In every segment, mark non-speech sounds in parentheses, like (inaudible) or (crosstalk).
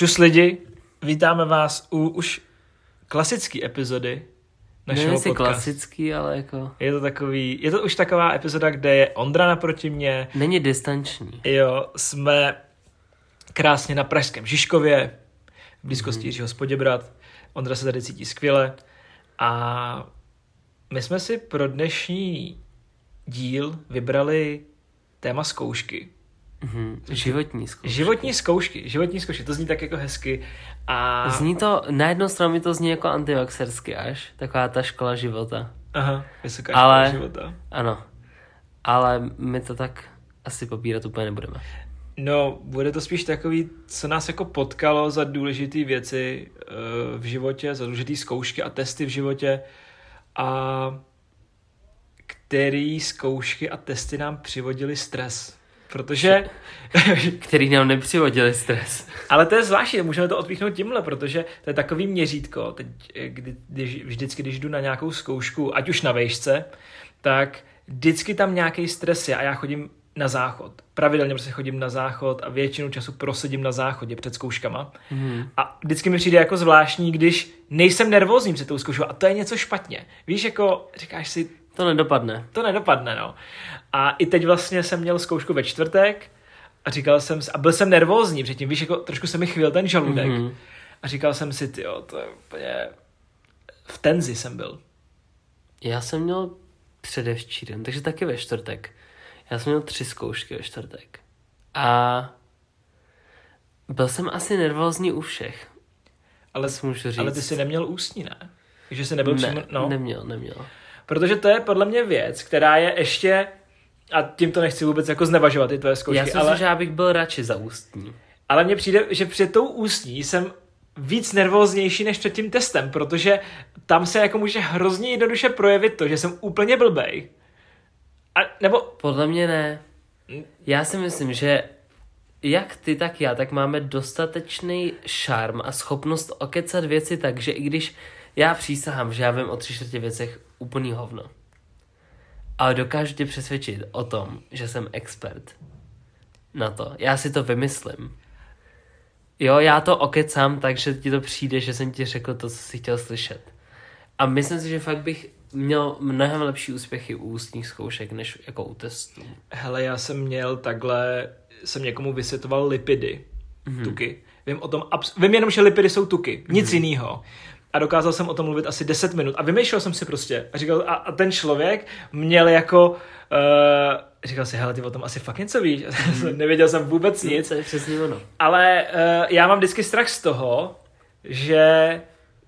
Čus lidi, vítáme vás u už klasické epizody našeho Nevím, podcastu. klasický, ale jako... Je to takový, je to už taková epizoda, kde je Ondra naproti mě, Není distanční. jo, jsme krásně na Pražském Žižkově, v blízkosti mm-hmm. Jiřího Spoděbrat, Ondra se tady cítí skvěle a my jsme si pro dnešní díl vybrali téma zkoušky. Mhm. Životní zkoušky. Životní zkoušky, životní zkoušky, to zní tak jako hezky. A... Zní to, na jednu stranu mi to zní jako antivaxersky až, taková ta škola života. Aha, vysoká Ale- škola života. Ano, ale my to tak asi popírat úplně nebudeme. No, bude to spíš takový, co nás jako potkalo za důležité věci eh, v životě, za důležité zkoušky a testy v životě a který zkoušky a testy nám přivodili stres. Protože, (laughs) Který nám nepřivodili stres. ale to je zvláštní, můžeme to odpíchnout tímhle, protože to je takový měřítko, teď, eh, kdy, když, vždycky, když jdu na nějakou zkoušku, ať už na vejšce, tak vždycky tam nějaký stres je a já chodím na záchod. Pravidelně prostě chodím na záchod a většinu času prosedím na záchodě před zkouškama. Mhm. A vždycky mi přijde jako zvláštní, když nejsem nervózní před tou zkouškou a to je něco špatně. Víš, jako říkáš si, To nedopadne. to nedopadne, no. A i teď vlastně jsem měl zkoušku ve čtvrtek a říkal jsem si, a byl jsem nervózní předtím, víš, jako trošku se mi chvěl ten žaludek. Mhm. A říkal jsem si, ty to je úplně... V tenzi jsem byl. Já jsem měl předevčírem, takže taky ve čtvrtek. Já jsem měl tři zkoušky ve čtvrtek. A byl jsem asi nervózní u všech. Ale, můžu říct. ale ty jsi neměl ústní, ne? Že jsi nebyl přímo, ne, no. neměl, neměl. Protože to je podle mě věc, která je ještě, a tím to nechci vůbec jako znevažovat, ty tvoje zkoušky, já si ale, myslím, že já bych byl radši za ústní. ale mně přijde, že před tou ústní jsem víc nervóznější než před tím testem, protože tam se jako může hrozně jednoduše projevit to, že jsem úplně blbej. A, nebo, Podle mě ne. Já si myslím, že jak ty, tak já, tak máme dostatečný šarm a schopnost okecat věci tak, že i když já přísahám, že já vím o tři čtvrtě věcech úplný hovno. Ale dokážu tě přesvědčit o tom, že jsem expert na to. Já si to vymyslím. Jo, já to okecám tak, že ti to přijde, že jsem ti řekl to, co jsi chtěl slyšet. A myslím si, že fakt bych měl mnohem lepší úspěchy u ústních zkoušek, než jako u testů. hele, já jsem měl takhle, jsem někomu vysvětloval lipidy, mm-hmm. tuky. Vím o tom, abs- vím jenom, že lipidy jsou tuky, nic mm-hmm. jiného. A dokázal jsem o tom mluvit asi 10 minut. A vymýšlel jsem si prostě. A říkal, a, a ten člověk měl jako, uh, říkal si, hele, ty o tom asi fakt něco víš. (laughs) Mm-hmm. Nevěděl jsem vůbec nic. To je přesně ono. Ale uh, já mám vždycky strach z toho, že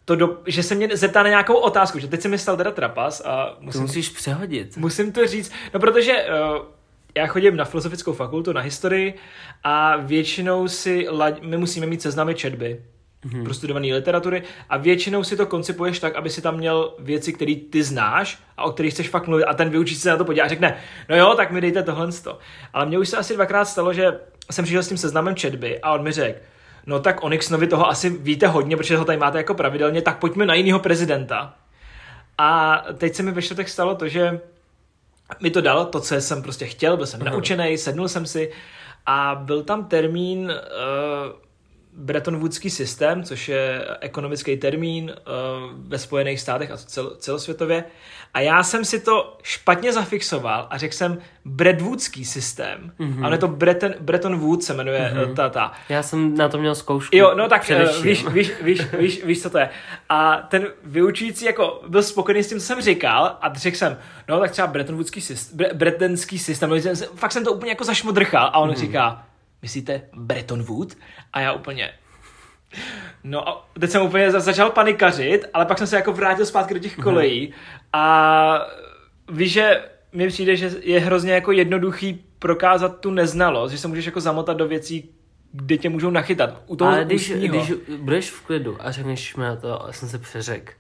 to do, že se mě zeptá na nějakou otázku, že teď se mi stal teda trapas a To musím, musíš přehodit. musím to říct, no protože uh, já chodím na filozofickou fakultu, na historii a většinou si, laď, my musíme mít seznamy četby, mm-hmm. prostudované literatury a většinou si to koncipuješ tak, aby si tam měl věci, které ty znáš a o kterých chceš fakt mluvit a ten vyučící se na to podívá a řekne, no jo, tak mi dejte tohle. Ale mně už se asi dvakrát stalo, že jsem přišel s tím seznamem četby a on mi řekl, no tak o Nixonovi toho asi víte hodně, protože ho tady máte jako pravidelně, tak pojďme na jiného prezidenta. A teď se mi ve čtvrtek stalo to, že mi to dal to, co jsem prostě chtěl, byl jsem Aha. naučený, sednul jsem si a byl tam termín uh, Bretton Woodský systém, což je ekonomický termín uh, ve Spojených státech a cel, celosvětově. A já jsem si to špatně zafixoval a řekl jsem Bretwoodský systém. Mm-hmm. Ale to Bretton, Bretton Woods se jmenuje mm-hmm. ta, ta. Já jsem na to měl zkoušku. Jo, no tak uh, především. víš, víš, víš, víš, víš, co to je. A ten vyučující jako byl spokojený s tím, co jsem říkal a řekl jsem, no tak třeba Bretton Woodský systém, bre, Brettonský systém, no, jsem, fakt jsem to úplně jako zašmodrchal a on hmm. říká, myslíte Bretton Wood? A já úplně, No a teď jsem úplně za- začal panikařit, ale pak jsem se jako vrátil zpátky do těch kolejí a víš, že mi přijde, že je hrozně jako jednoduchý prokázat tu neznalost, že se můžeš jako zamotat do věcí, kde tě můžou nachytat. U toho Ale když, ústního. když budeš v klidu a řekneš mi na to, já jsem se přeřek.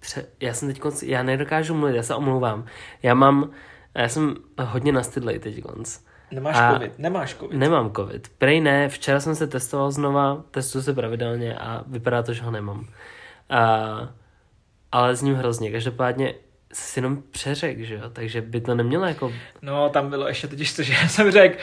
Pře- já jsem teď konc, já nedokážu mluvit, já se omlouvám. Já mám, já jsem hodně nastydlej teď konc. Nemáš A- covid, nemáš covid. Nemám covid. Prej ne, včera jsem se testoval znova, testuju se pravidelně a vypadá to, že ho nemám. A, ale s ním hrozně. Každopádně jsi jenom přeřek, že jo? Takže by to nemělo jako... No, tam bylo ještě totiž to, že já (laughs) jsem řekl,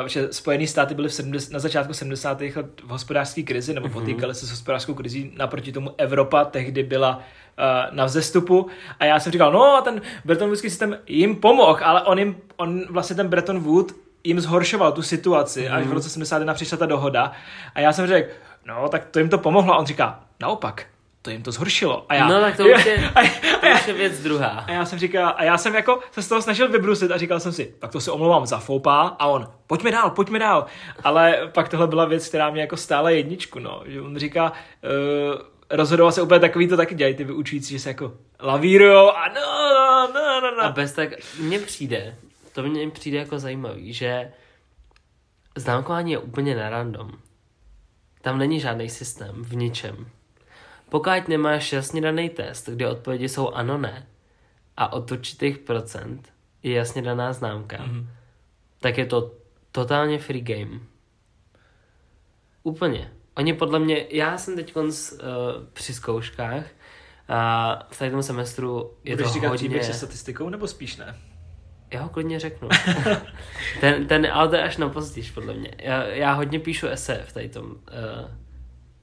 uh, že Spojené státy byly v 70, na začátku 70. let v hospodářské krizi, nebo mm-hmm. potýkali se s hospodářskou krizí, naproti tomu Evropa tehdy byla uh, na vzestupu a já jsem říkal, no ten Bretton Woodský systém jim pomohl, ale on jim, on vlastně ten Bretton Wood jim zhoršoval tu situaci, mm-hmm. až v mhm. roce 71 přišla ta dohoda a já jsem řekl, no tak to jim to pomohlo a on říká, naopak, to jim to zhoršilo. A já, no tak to (laughs) už je, a, to už je věc druhá. A já jsem říkal, a já jsem jako se z toho snažil vybrusit a říkal jsem si, tak to se omlouvám za foupa a on, pojďme dál, pojďme dál. Ale pak tohle byla věc, která mě jako stála jedničku, no. Že on říká, uh, rozhodoval se úplně takový to taky dělají ty vyučující, že se jako lavírujou a no, no, no, no. A bez tak, mně přijde, to mně přijde jako zajímavý, že známkování je úplně na random. Tam není žádný systém v ničem. Pokud nemáš jasně daný test, kde odpovědi jsou ano, ne, a od určitých procent je jasně daná známka, mm-hmm. tak je to totálně free game. Úplně. Oni podle mě, já jsem teď konc, uh, při zkouškách a v tom semestru je Budeš to říkat hodně... příběh se statistikou, nebo spíš ne? Já ho klidně řeknu. (laughs) ten, ten, ale to je až na později, podle mě. Já, já hodně píšu ese v tady tom, uh,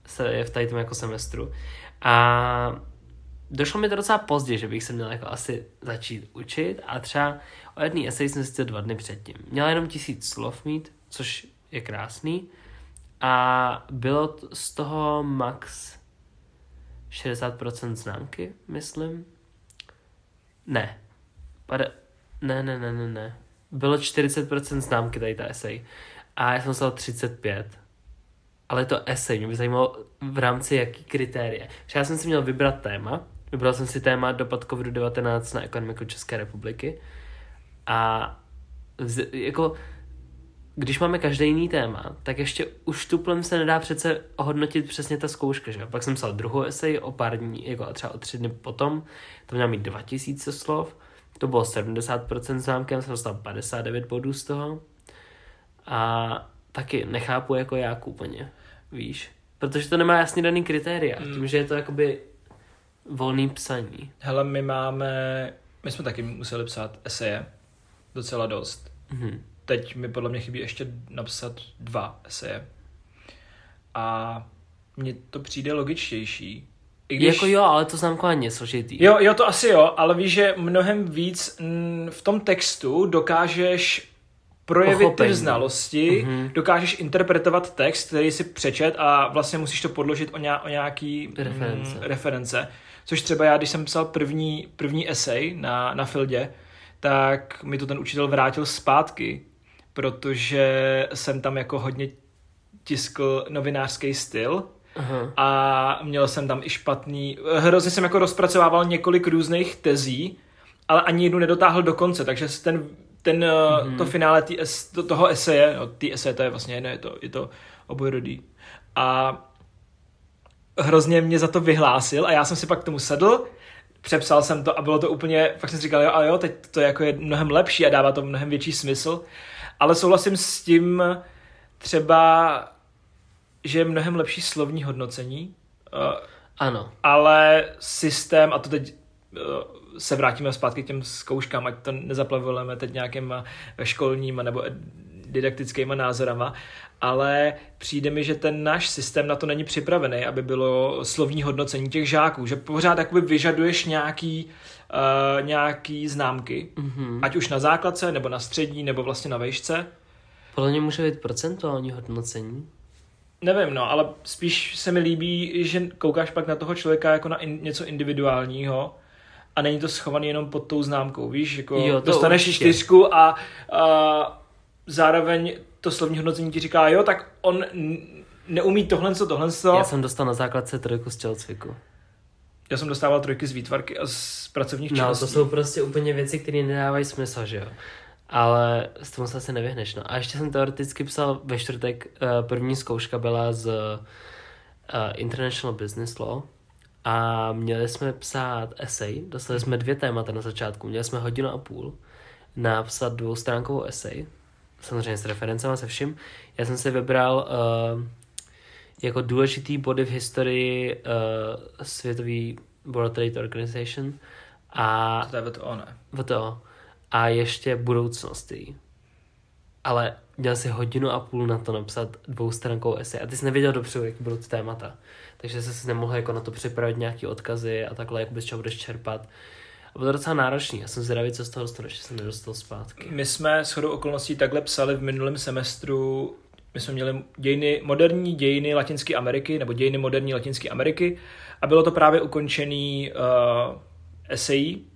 se v tady tom jako semestru. A došlo mi to docela pozdě, že bych se měl jako asi začít učit a třeba o jedný esej jsem si dva dny předtím. Měla jenom tisíc slov mít, což je krásný. A bylo z toho max 60% známky, myslím. Ne. Pade... Ne, ne, ne, ne, ne. Bylo 40% známky tady ta esej. A já jsem dostal 35 ale to esej, mě by zajímalo v rámci jaký kritérie. Já jsem si měl vybrat téma, vybral jsem si téma dopad COVID-19 na ekonomiku České republiky. A vz, jako když máme každý jiný téma, tak ještě už tuplem se nedá přece ohodnotit přesně ta zkouška, že Pak jsem psal druhou esej o pár dní, jako třeba o tři dny potom, to měla mít 2000 slov, to bylo 70% známkem, jsem dostal 59 bodů z toho. A taky nechápu jako jak úplně, víš. Protože to nemá jasně daný kritéria, mm. tím, že je to jakoby volný psaní. Hele, my máme, my jsme taky museli psát eseje, docela dost. Mm-hmm. Teď mi podle mě chybí ještě napsat dva eseje. A mně to přijde logičtější. I když... Jako jo, ale to známkování je složitý. Jo, jo, to asi jo, ale víš, že mnohem víc v tom textu dokážeš projevit Pochopení. ty znalosti, mm-hmm. dokážeš interpretovat text, který si přečet a vlastně musíš to podložit o, nějak, o nějaký reference. Mm, reference. Což třeba já, když jsem psal první, první esej na, na Fildě, tak mi to ten učitel vrátil zpátky, protože jsem tam jako hodně tiskl novinářský styl Aha. a měl jsem tam i špatný, hrozně jsem jako rozpracovával několik různých tezí, ale ani jednu nedotáhl do konce, takže ten ten, mm-hmm. to finále tý, to, toho eseje, no, ty eseje to je vlastně jedno, je to, je to obojrodý. A hrozně mě za to vyhlásil a já jsem si pak k tomu sedl, přepsal jsem to a bylo to úplně, fakt jsem si říkal, jo, a jo, teď to jako je mnohem lepší a dává to mnohem větší smysl. Ale souhlasím s tím třeba, že je mnohem lepší slovní hodnocení. Uh, ano. Ale systém, a to teď se vrátíme zpátky k těm zkouškám, ať to nezaplavujeme teď nějakýma školníma nebo didaktickýma názorama, ale přijde mi, že ten náš systém na to není připravený, aby bylo slovní hodnocení těch žáků, že pořád jakoby vyžaduješ nějaký, uh, nějaký známky, mm-hmm. ať už na základce, nebo na střední, nebo vlastně na vejšce. Podle mě může být procentuální hodnocení. Nevím, no, ale spíš se mi líbí, že koukáš pak na toho člověka jako na in, něco individuálního, a není to schovaný jenom pod tou známkou, víš, jako jo, dostaneš určitě. čtyřku a, a zároveň to slovní hodnocení ti říká, jo, tak on neumí tohle, co tohle, co. Já jsem dostal na základce trojku z tělocviku. Já jsem dostával trojky z výtvarky a z pracovních činností. No, to jsou prostě úplně věci, které nedávají smysl, že jo. Ale s tomu se asi nevyhneš, no. A ještě jsem teoreticky psal ve čtvrtek, eh, první zkouška byla z uh, International Business Law, a měli jsme psát esej, dostali jsme dvě témata na začátku, měli jsme hodinu a půl napsat dvoustránkovou esej, samozřejmě s referencemi se vším. Já jsem si vybral uh, jako důležitý body v historii uh, světový World Trade Organization A To je to ne. to. A ještě budoucnost její. Ale měl si hodinu a půl na to napsat dvoustrankou esej a ty jsi nevěděl dopředu, jaký budou ty témata. Takže jsi si nemohl jako na to připravit nějaký odkazy a takhle, jak bys čeho budeš čerpat. A bylo to docela náročný. Já jsem zvědavý, co z toho dostanu, ještě jsem nedostal zpátky. My jsme s chodou okolností takhle psali v minulém semestru, my jsme měli dějiny, moderní dějiny Latinské Ameriky, nebo dějiny moderní Latinské Ameriky a bylo to právě ukončený uh, esejí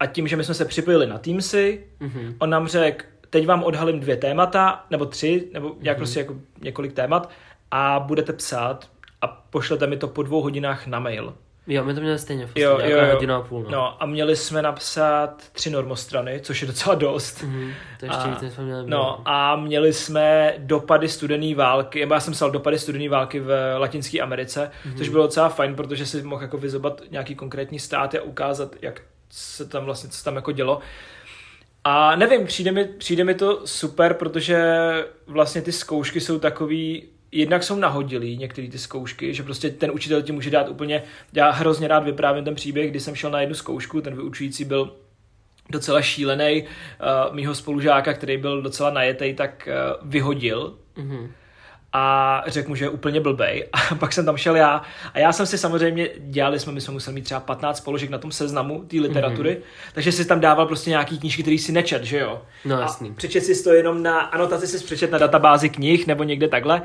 a tím, že my jsme se připojili na Teamsy, mm-hmm. on nám řekl, teď vám odhalím dvě témata, nebo tři, nebo nějak mm-hmm. prostě jako několik témat a budete psát a pošlete mi to po dvou hodinách na mail. Jo, my to měli stejně, vlastně jo, jo, jo. hodinu a půl. No. no. a měli jsme napsat tři normostrany, což je docela dost. Mm-hmm, to ještě a, víc, jsme měli. No a měli jsme dopady studené války, já jsem psal dopady studené války v Latinské Americe, mm-hmm. což bylo docela fajn, protože si mohl jako vyzobat nějaký konkrétní stát a ukázat, jak se tam vlastně, co tam jako dělo. A nevím, přijde mi, přijde mi to super, protože vlastně ty zkoušky jsou takový, jednak jsou nahodilý některé ty zkoušky, že prostě ten učitel ti může dát úplně, já hrozně rád vyprávím ten příběh, kdy jsem šel na jednu zkoušku, ten vyučující byl docela šílený, uh, mýho spolužáka, který byl docela najetej, tak uh, vyhodil. Mm-hmm a řekl mu, že je úplně blbej. (laughs) A pak jsem tam šel já. A já jsem si samozřejmě, dělali jsme, my jsme museli mít třeba 15 položek na tom seznamu té literatury, mm-hmm. takže si tam dával prostě nějaký knížky, který si nečet, že jo? No jasný. A přečet si to jenom na, anotaci si přečet na databázi knih nebo někde takhle.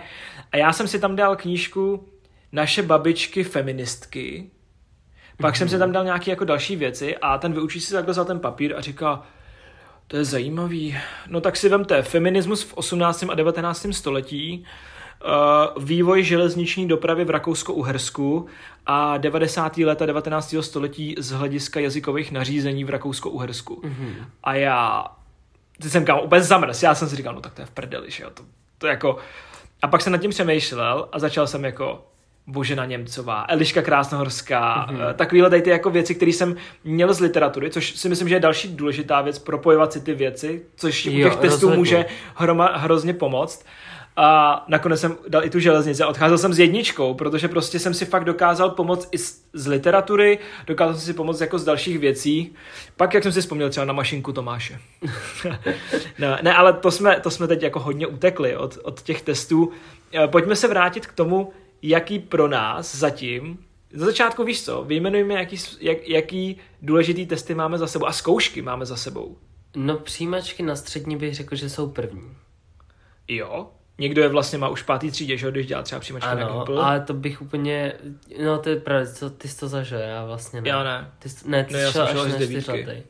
A já jsem si tam dal knížku Naše babičky feministky. Pak mm-hmm. jsem si tam dal nějaké jako další věci a ten vyučí si takhle vzal ten papír a říká, to je zajímavý. No tak si vemte feminismus v 18. a 19. století, uh, vývoj železniční dopravy v Rakousko-Uhersku a 90. leta 19. století z hlediska jazykových nařízení v Rakousko-Uhersku. Mm-hmm. A já ty jsem kam úplně zamrzl, já jsem si říkal, no tak to je v prdeli, že jo, to, to jako... A pak jsem nad tím přemýšlel a začal jsem jako Božena Němcová, Eliška Krásnohorská, mm-hmm. takovýhle tady ty jako věci, které jsem měl z literatury, což si myslím, že je další důležitá věc, propojovat si ty věci, což jo, u těch testů může hroma, hrozně pomoct. A nakonec jsem dal i tu železnici a odcházel jsem s jedničkou, protože prostě jsem si fakt dokázal pomoct i z, z literatury, dokázal jsem si pomoct jako z dalších věcí. Pak, jak jsem si vzpomněl třeba na mašinku Tomáše. (laughs) ne, ne, ale to jsme, to jsme teď jako hodně utekli od, od těch testů. Eh, pojďme se vrátit k tomu, jaký pro nás zatím, za začátku víš co, vyjmenujeme, jaký, jak, jaký důležitý testy máme za sebou a zkoušky máme za sebou. No přijímačky na střední bych řekl, že jsou první. Jo, Někdo je vlastně má už v pátý třídě, že když dělá třeba přijímačky ano, na Google. ale to bych úplně, no to je pravda, co, ty jsi to zažil, já vlastně ne. Já ne. Ty jsi, ne, ty no, jsi šel až na čtyřletej.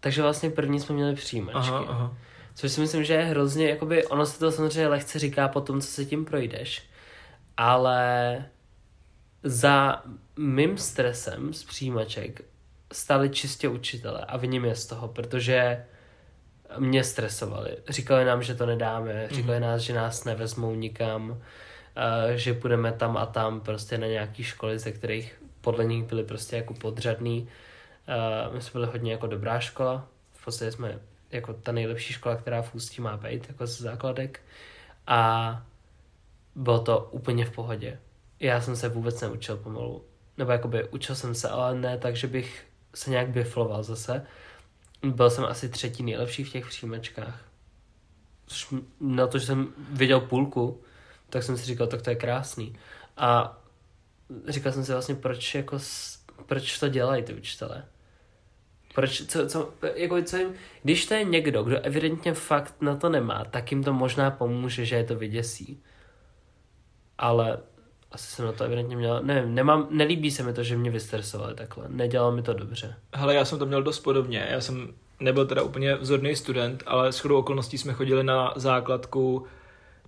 Takže vlastně první jsme měli přijímačky. Aha, aha. Což si myslím, že je hrozně, jakoby, ono se to samozřejmě lehce říká po tom, co se tím projdeš, ale za mým stresem z přijímaček stali čistě učitele a viním je z toho, protože mě stresovali. Říkali nám, že to nedáme, říkali mm-hmm. nás, že nás nevezmou nikam, uh, že půjdeme tam a tam prostě na nějaký školy, ze kterých podle nich byly prostě jako podřadný. Uh, my jsme byli hodně jako dobrá škola, v podstatě jsme jako ta nejlepší škola, která v Ústí má být, jako z základek. A bylo to úplně v pohodě. Já jsem se vůbec neučil pomalu. Nebo jakoby učil jsem se, ale ne tak, že bych se nějak bifloval zase. Byl jsem asi třetí nejlepší v těch přijímačkách. Což na to, že jsem viděl půlku, tak jsem si říkal, tak to je krásný. A říkal jsem si vlastně, proč, jako, proč to dělají ty učitelé. Proč, co, co, jako, co jim, když to je někdo, kdo evidentně fakt na to nemá, tak jim to možná pomůže, že je to vyděsí. Ale asi jsem na to evidentně měl, nevím, nemám, nelíbí se mi to, že mě vystresovali takhle, nedělalo mi to dobře. Hele, já jsem to měl dost podobně, já jsem nebyl teda úplně vzorný student, ale s chodou okolností jsme chodili na základku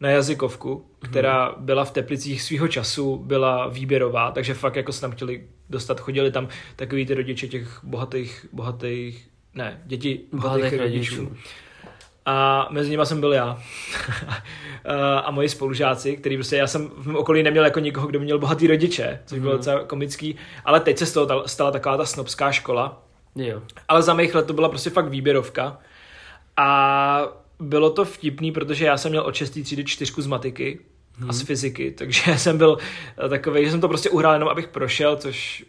na jazykovku, která hmm. byla v Teplicích svýho času, byla výběrová, takže fakt jako se tam chtěli dostat, chodili tam takový ty rodiče těch bohatých, bohatých, ne, děti bohatých, bohatých rodičů. rodičů. A mezi nimi jsem byl já. (laughs) a moji spolužáci, který prostě, já jsem v mém okolí neměl jako nikoho, kdo měl bohatý rodiče, což bylo mm. docela komický, ale teď se z toho stala taková ta snobská škola. Jo. Ale za mých let to byla prostě fakt výběrovka. A bylo to vtipný, protože já jsem měl od 6. třídy čtyřku z matiky hmm. a z fyziky, takže (laughs) jsem byl takový, že jsem to prostě uhrál jenom, abych prošel, což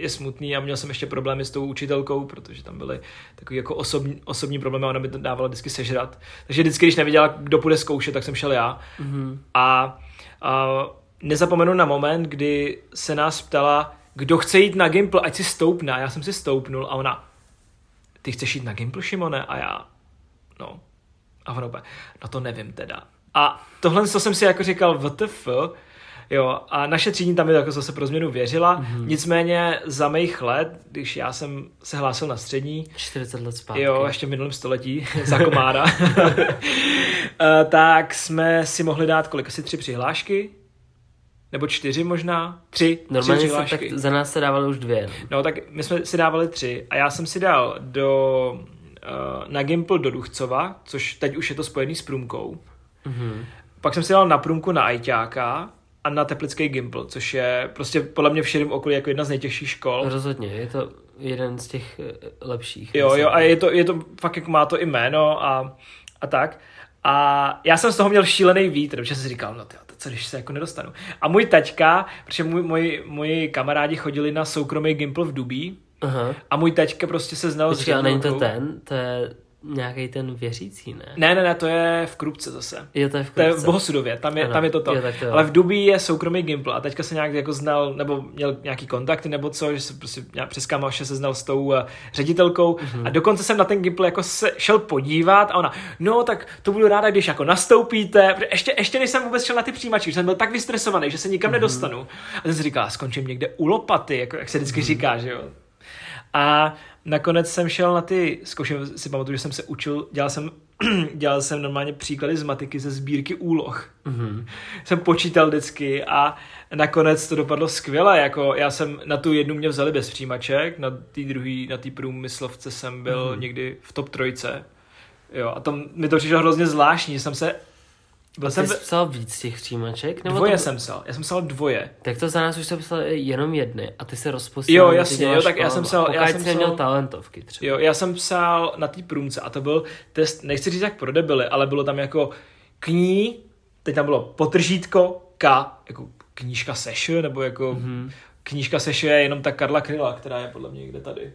je smutný a měl jsem ještě problémy s tou učitelkou, protože tam byly takový jako osobní, osobní problémy a ona mi to dávala vždycky sežrat. Takže vždycky, když nevěděla, kdo půjde zkoušet, tak jsem šel já. Mm-hmm. A, a nezapomenu na moment, kdy se nás ptala, kdo chce jít na Gimple, ať si stoupne. A já jsem si stoupnul a ona, ty chceš jít na Gimple, Šimone? A já, no. A ona no to nevím teda. A tohle co jsem si jako říkal, WTF, Jo, a naše třídní tam je jako zase pro změnu věřila, mm-hmm. nicméně za mých let, když já jsem se hlásil na střední, 40 let zpátky. Jo, ještě v minulém století, (laughs) za komára, (laughs) eh, tak jsme si mohli dát kolik, asi tři přihlášky, nebo čtyři možná, tři, Normálně tři se, tak za nás se dávali už dvě. No tak my jsme si dávali tři a já jsem si dal do, uh, na Gimple do Duchcova, což teď už je to spojený s průmkou. Mm-hmm. Pak jsem si dal na průmku na Ajťáka a na Teplický Gimple, což je prostě podle mě v širém okolí jako jedna z nejtěžších škol. Rozhodně, je to jeden z těch eh, lepších. Jo, jo, a je to, je to fakt jako má to i jméno a, a tak. A já jsem z toho měl šílený vítr, protože jsem si říkal, no tyjo, co když se jako nedostanu. A můj taťka, protože můj, můj, moji kamarádi chodili na soukromý Gimple v Dubí, Aha. a můj taťka prostě se znal Počkej, s a není to ten, to je nějaký ten věřící, ne? Ne, ne, ne, to je v Krupce zase. Jo, to je v Krupce. To je v Bohosudově, tam je, ano, tam je toto. Tak to Ale v Dubí je soukromý Gimple a teďka se nějak jako znal, nebo měl nějaký kontakty nebo co, že se prostě přes kamaše se znal s tou uh, ředitelkou mm-hmm. a dokonce jsem na ten Gimple jako se šel podívat a ona, no tak to budu ráda, když jako nastoupíte, ještě, ještě než jsem vůbec šel na ty přijímačky, jsem byl tak vystresovaný, že se nikam mm-hmm. nedostanu. A jsem si říkal, skončím někde u lopaty, jako, jak se vždycky mm-hmm. říká, že jo. A nakonec jsem šel na ty zkoušky, si pamatuju, že jsem se učil, dělal jsem, (clears throat) dělal jsem normálně příklady z matiky ze sbírky úloh. Mm-hmm. Jsem počítal vždycky a nakonec to dopadlo skvěle, jako já jsem na tu jednu mě vzali bez přijímaček, na té druhý, na té průmyslovce jsem byl mm-hmm. někdy v top trojce. Jo, a tam mi to přišlo hrozně zvláštní, že jsem se byl jsem... Jsi psal víc těch přijímaček? Nebo dvoje to... jsem psal, já jsem psal dvoje. Tak to za nás už jsem psal jenom jedny a ty se rozpustil. Jo, jasně, jo, tak já jsem psal... Já jsem psal... měl talentovky třeba. Jo, já jsem psal na té průmce a to byl test, nechci říct jak pro debily, ale bylo tam jako kní, teď tam bylo potržítko, K, jako knížka seše, nebo jako mm-hmm. knížka seše je jenom ta Karla Kryla, která je podle mě někde tady.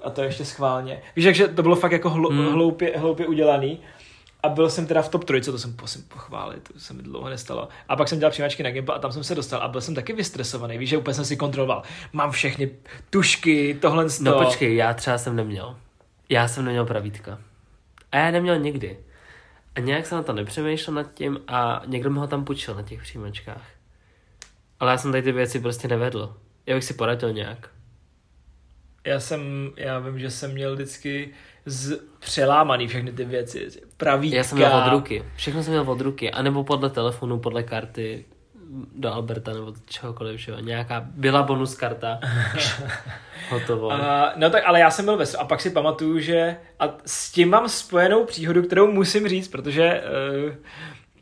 A to je ještě schválně. Víš, takže to bylo fakt jako mm. hloupě, hloupě udělaný. A byl jsem teda v top trojce, to jsem musím pochválit, to se mi dlouho nestalo. A pak jsem dělal přijímačky na Gimple a tam jsem se dostal a byl jsem taky vystresovaný, víš, že úplně jsem si kontroloval. Mám všechny tušky, tohle z No počkej, já třeba jsem neměl. Já jsem neměl pravítka. A já neměl nikdy. A nějak jsem na to nepřemýšlel nad tím a někdo mi ho tam půjčil na těch přijímačkách. Ale já jsem tady ty věci prostě nevedl. Já bych si poradil nějak. Já jsem, já vím, že jsem měl vždycky z přelámaný všechny ty věci. Pravítka. Já jsem měl od ruky. Všechno jsem měl od ruky. A nebo podle telefonu, podle karty do Alberta nebo čehokoliv, že Nějaká byla bonus karta. (laughs) Hotovo. Uh, no tak, ale já jsem byl ve A pak si pamatuju, že a s tím mám spojenou příhodu, kterou musím říct, protože uh,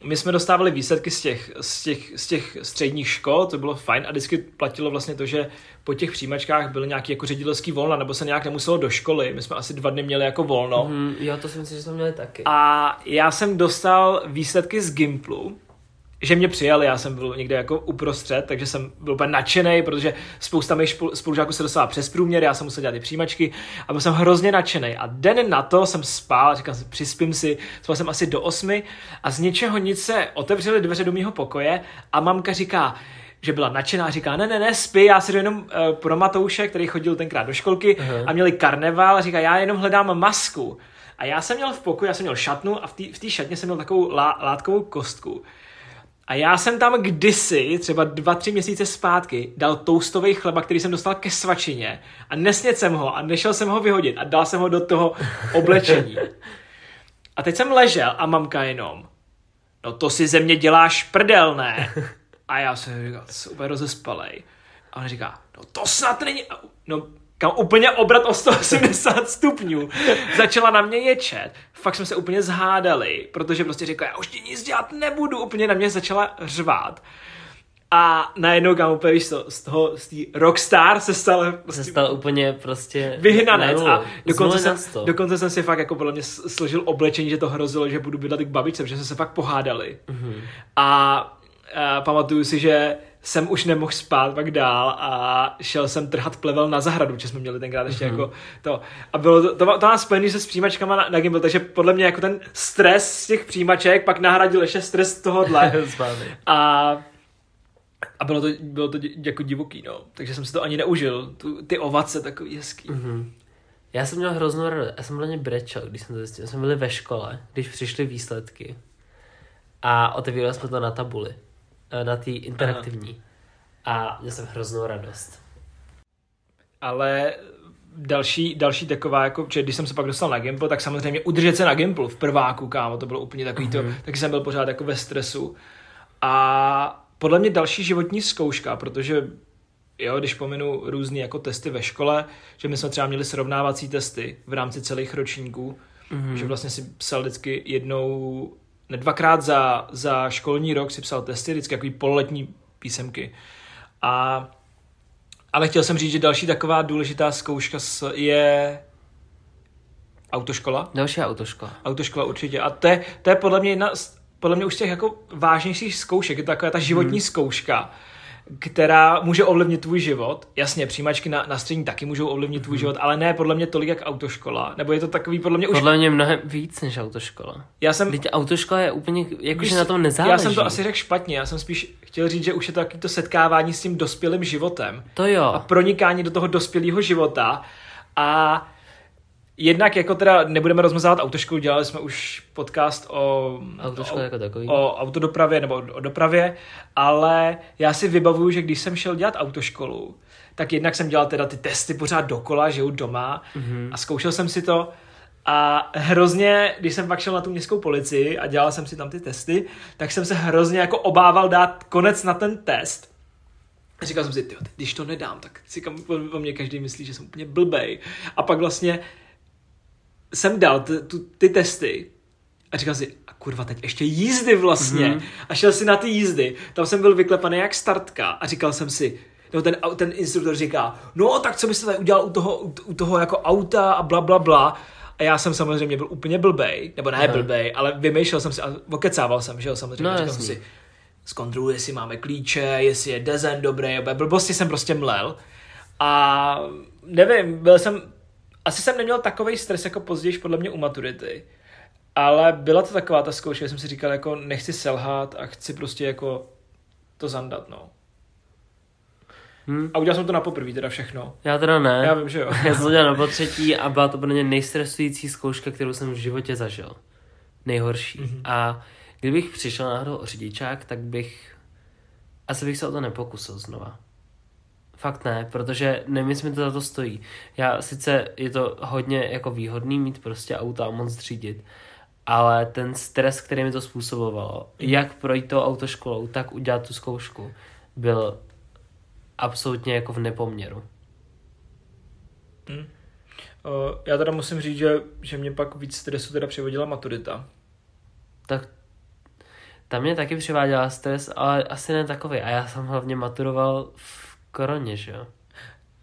my jsme dostávali výsledky z těch, z, těch, z těch středních škol, to bylo fajn a vždycky platilo vlastně to, že po těch přijímačkách byly nějaký jako ředitelský volna, nebo se nějak nemuselo do školy. My jsme asi dva dny měli jako volno. Mm, jo, to si myslím, že jsme měli taky. A já jsem dostal výsledky z Gimplu, že mě přijali, já jsem byl někde jako uprostřed, takže jsem byl úplně nadšený, protože spousta mých spolužáků se dostala přes průměr, já jsem musel dělat ty přijímačky a byl jsem hrozně nadšený. A den na to jsem spal, říkal jsem, přispím si, spal jsem asi do osmi a z ničeho nic se otevřely dveře do mého pokoje a mamka říká, že byla nadšená, říká, ne, ne, ne, spí, já si jdu jenom uh, pro Matouše, který chodil tenkrát do školky uh-huh. a měli karneval, říká, já jenom hledám masku. A já jsem měl v pokoji, já jsem měl šatnu a v té šatně jsem měl takovou lá, látkovou kostku. A já jsem tam kdysi, třeba dva, tři měsíce zpátky, dal toustový chleba, který jsem dostal ke svačině a nesněd jsem ho a nešel jsem ho vyhodit a dal jsem ho do toho oblečení. A teď jsem ležel a mamka jenom, no to si ze mě děláš prdel, ne? A já jsem říkal, úplně rozespalej. A on říká, no to snad není, no kam úplně obrat o 180 stupňů. Začala na mě ječet. Fakt jsme se úplně zhádali, protože prostě řekla, já už ti nic dělat nebudu. Úplně na mě začala řvát. A najednou kam úplně, víš to, z toho, z té rockstar se stal prostě se stal úplně prostě vyhnanec a dokonce jsem, dokonce jsem si fakt jako podle mě složil oblečení, že to hrozilo, že budu bydlet k babičce, protože jsme se fakt pohádali. Mm-hmm. A, a pamatuju si, že jsem už nemohl spát pak dál a šel jsem trhat plevel na zahradu, že jsme měli tenkrát ještě mm-hmm. jako to. A bylo to, to, to má spojený se s přijímačkama na, na Gimbal, takže podle mě jako ten stres z těch přijímaček pak nahradil ještě stres tohohle. (laughs) a a bylo to, bylo to jako divoký, no. Takže jsem si to ani neužil. Tu, ty ovace takový hezký. Mm-hmm. Já jsem měl hroznou radost. Já jsem ně brečel, když jsem to zjistil. Jsme byli ve škole, když přišly výsledky. A otevírali jsme to na tabuli. Eh, na té interaktivní. Aha. A měl jsem hroznou radost. Ale další, další taková, jako, že když jsem se pak dostal na Gimple, tak samozřejmě udržet se na Gimple v prváku, kámo, to bylo úplně takový mm-hmm. to, mhm. taky jsem byl pořád jako ve stresu. A podle mě další životní zkouška, protože jo, když pominu různé jako testy ve škole, že my jsme třeba měli srovnávací testy v rámci celých ročníků, mm-hmm. že vlastně si psal vždycky jednou, dvakrát za, za školní rok si psal testy, vždycky takový pololetní písemky. A, ale chtěl jsem říct, že další taková důležitá zkouška je autoškola. Další autoškola. Autoškola určitě. A to je, to je podle mě jedna podle mě už z těch jako vážnějších zkoušek, je to taková ta životní hmm. zkouška, která může ovlivnit tvůj život. Jasně, přijímačky na, na střední taky můžou ovlivnit tvůj hmm. život, ale ne podle mě tolik jak autoškola. Nebo je to takový podle mě už... Podle mě mnohem víc než autoškola. Já jsem... Teď autoškola je úplně, jakože na tom nezáleží. Já jsem to asi řekl špatně, já jsem spíš chtěl říct, že už je to takový to setkávání s tím dospělým životem. To jo. A pronikání do toho dospělého života. A Jednak jako teda nebudeme rozmazávat autoškolu, dělali jsme už podcast o, o, jako takový. o autodopravě nebo o dopravě, ale já si vybavuju, že když jsem šel dělat autoškolu, tak jednak jsem dělal teda ty testy pořád dokola, že doma mm-hmm. a zkoušel jsem si to a hrozně, když jsem pak šel na tu městskou policii a dělal jsem si tam ty testy, tak jsem se hrozně jako obával dát konec na ten test, a říkal jsem si, tyjo, když to nedám, tak si kam po mě každý myslí, že jsem úplně blbej. A pak vlastně jsem dal t, tu, ty testy a říkal si, a kurva, teď ještě jízdy vlastně. Mm-hmm. A šel si na ty jízdy. Tam jsem byl vyklepaný jak startka a říkal jsem si, no ten, ten instruktor říká, no tak co byste tady udělal u toho, u toho jako auta a bla, bla, bla. A já jsem samozřejmě byl úplně blbej, nebo ne blbej, ale vymýšlel jsem si a okecával jsem, že jo, samozřejmě. No, říkal jsem si, zkontroluji, jestli máme klíče, jestli je dezen dobrý, blbosti jsem prostě mlel. A nevím, byl jsem asi jsem neměl takový stres jako později podle mě u maturity. Ale byla to taková ta zkouška, že jsem si říkal, jako nechci selhat a chci prostě jako to zandat, no. Hmm. A udělal jsem to na poprvé, teda všechno. Já teda ne. Já vím, že jo. (laughs) Já jsem to dělal na potřetí a byla to pro mě nejstresující zkouška, kterou jsem v životě zažil. Nejhorší. Mm-hmm. A kdybych přišel náhodou o řidičák, tak bych asi bych se o to nepokusil znova. Fakt ne, protože nemyslím, že to za to stojí. Já sice je to hodně jako výhodný mít prostě auta a moc řídit, ale ten stres, který mi to způsobovalo, mm. jak projít to autoškolou, tak udělat tu zkoušku, byl absolutně jako v nepoměru. Mm. Uh, já teda musím říct, že, že mě pak víc stresu teda přivodila maturita. Tak tam mě taky přiváděla stres, ale asi ne takový. A já jsem hlavně maturoval v koroně, že jo?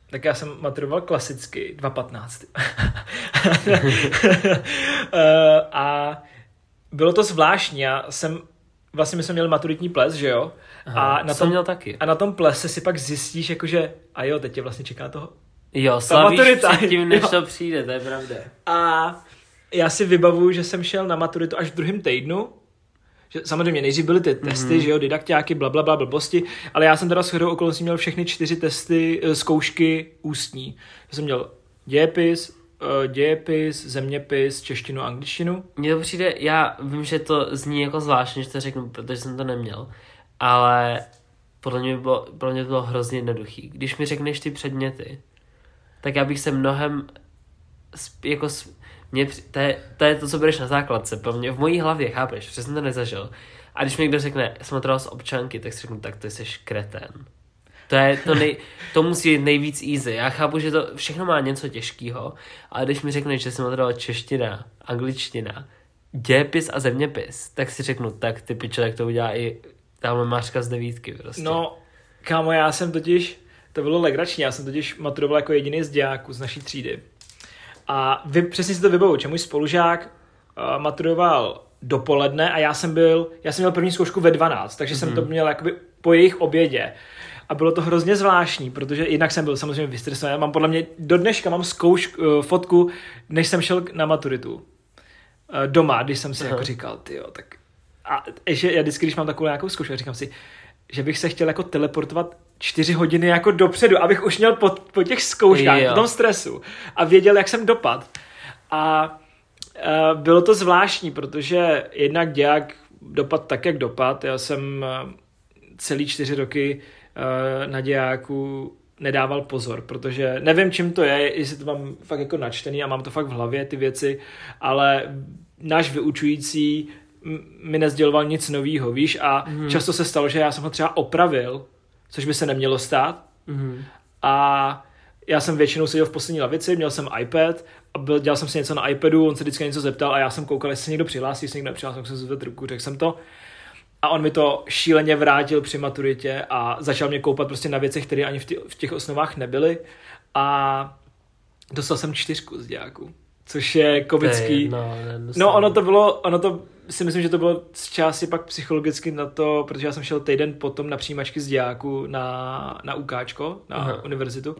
Tak já jsem maturoval klasicky, 2.15. (laughs) Eh, a bylo to zvláštní, já jsem, vlastně my jsme měli maturitní ples, že jo? Aha, a na tom, měl taky. A na tom plese si pak zjistíš, jakože, a jo, teď tě vlastně čeká toho Jo, slavíš maturita. tím, než (laughs) jo. to přijde, to je pravda. A já si vybavuju, že jsem šel na maturitu až v druhém týdnu, že samozřejmě nejdřív byly ty testy, mm-hmm. že jo, didakťáky, bla, bla, bla, blbosti, ale já jsem teda shodou okolností měl všechny čtyři testy, eh, zkoušky ústní. Já jsem měl dějepis, eh, dějepis, zeměpis, češtinu, angličtinu. Mně to přijde, já vím, že to zní jako zvláštně, že to řeknu, protože jsem to neměl, ale podle mě, bylo, podle mě to bylo hrozně jednoduchý. Když mi řekneš ty předměty, tak já bych se mnohem jako mě, to, je, to je to, co budeš na základce. Pro mě v mojí hlavě, chápeš, přesně to nezažil. A když mi někdo řekne, jsem z občanky, tak si řeknu, tak to jsi kretén. To, je to, nej, to musí být nejvíc easy. Já chápu, že to všechno má něco těžkého, ale když mi řekneš, že jsem otrval čeština, angličtina, dějepis a zeměpis, tak si řeknu, tak ty piče, tak to udělá i tamhle Mářka z devítky prostě. No, kámo, já jsem totiž, to bylo legrační, já jsem totiž maturoval jako jediný z dějáků z naší třídy. A vy, přesně si to vybavu, že můj spolužák uh, maturoval dopoledne a já jsem byl, já jsem měl první zkoušku ve 12, takže mm-hmm. jsem to mhm. měl jakoby po jejich obědě. A bylo to hrozně zvláštní, protože jinak jsem byl samozřejmě vystresovaný. Já mám podle mě, do dneška mám zkouš, uh, fotku, než jsem šel na maturitu. Uh, doma, když jsem si jako říkal, ty tak a ještě já vždycky, když mám takovou nějakou zkoušku, říkám si, že bych se chtěl jako teleportovat čtyři hodiny jako dopředu, abych už měl po, po těch zkouškách, jo. po tom stresu a věděl, jak jsem dopad. A uh, bylo to zvláštní, protože jednak děják dopad tak, jak dopad. Já jsem uh, celý čtyři roky uh, na dějáku nedával pozor, protože nevím, čím to je, jestli to mám fakt jako načtený a mám to fakt v hlavě, ty věci, ale náš vyučující mi nezděloval nic novýho, víš, a mm. často se stalo, že já jsem ho třeba opravil, což by se nemělo stát. Mm. A já jsem většinou seděl v poslední lavici, měl jsem iPad a byl, dělal jsem si něco na iPadu, on se vždycky něco zeptal a já jsem koukal, jestli se někdo přihlásí, jestli někdo nepřihlásí, jsem se zvedl ruku, řekl jsem to. A on mi to šíleně vrátil při maturitě a začal mě koupat prostě na věcech, které ani v, tě, v těch osnovách nebyly. A dostal jsem čtyřku z dějáku, což je komický. No, no, ono to bylo, ono to si myslím, že to bylo z části pak psychologicky na to, protože já jsem šel týden potom na přijímačky z dějáku na, na UKčko, na Aha. univerzitu.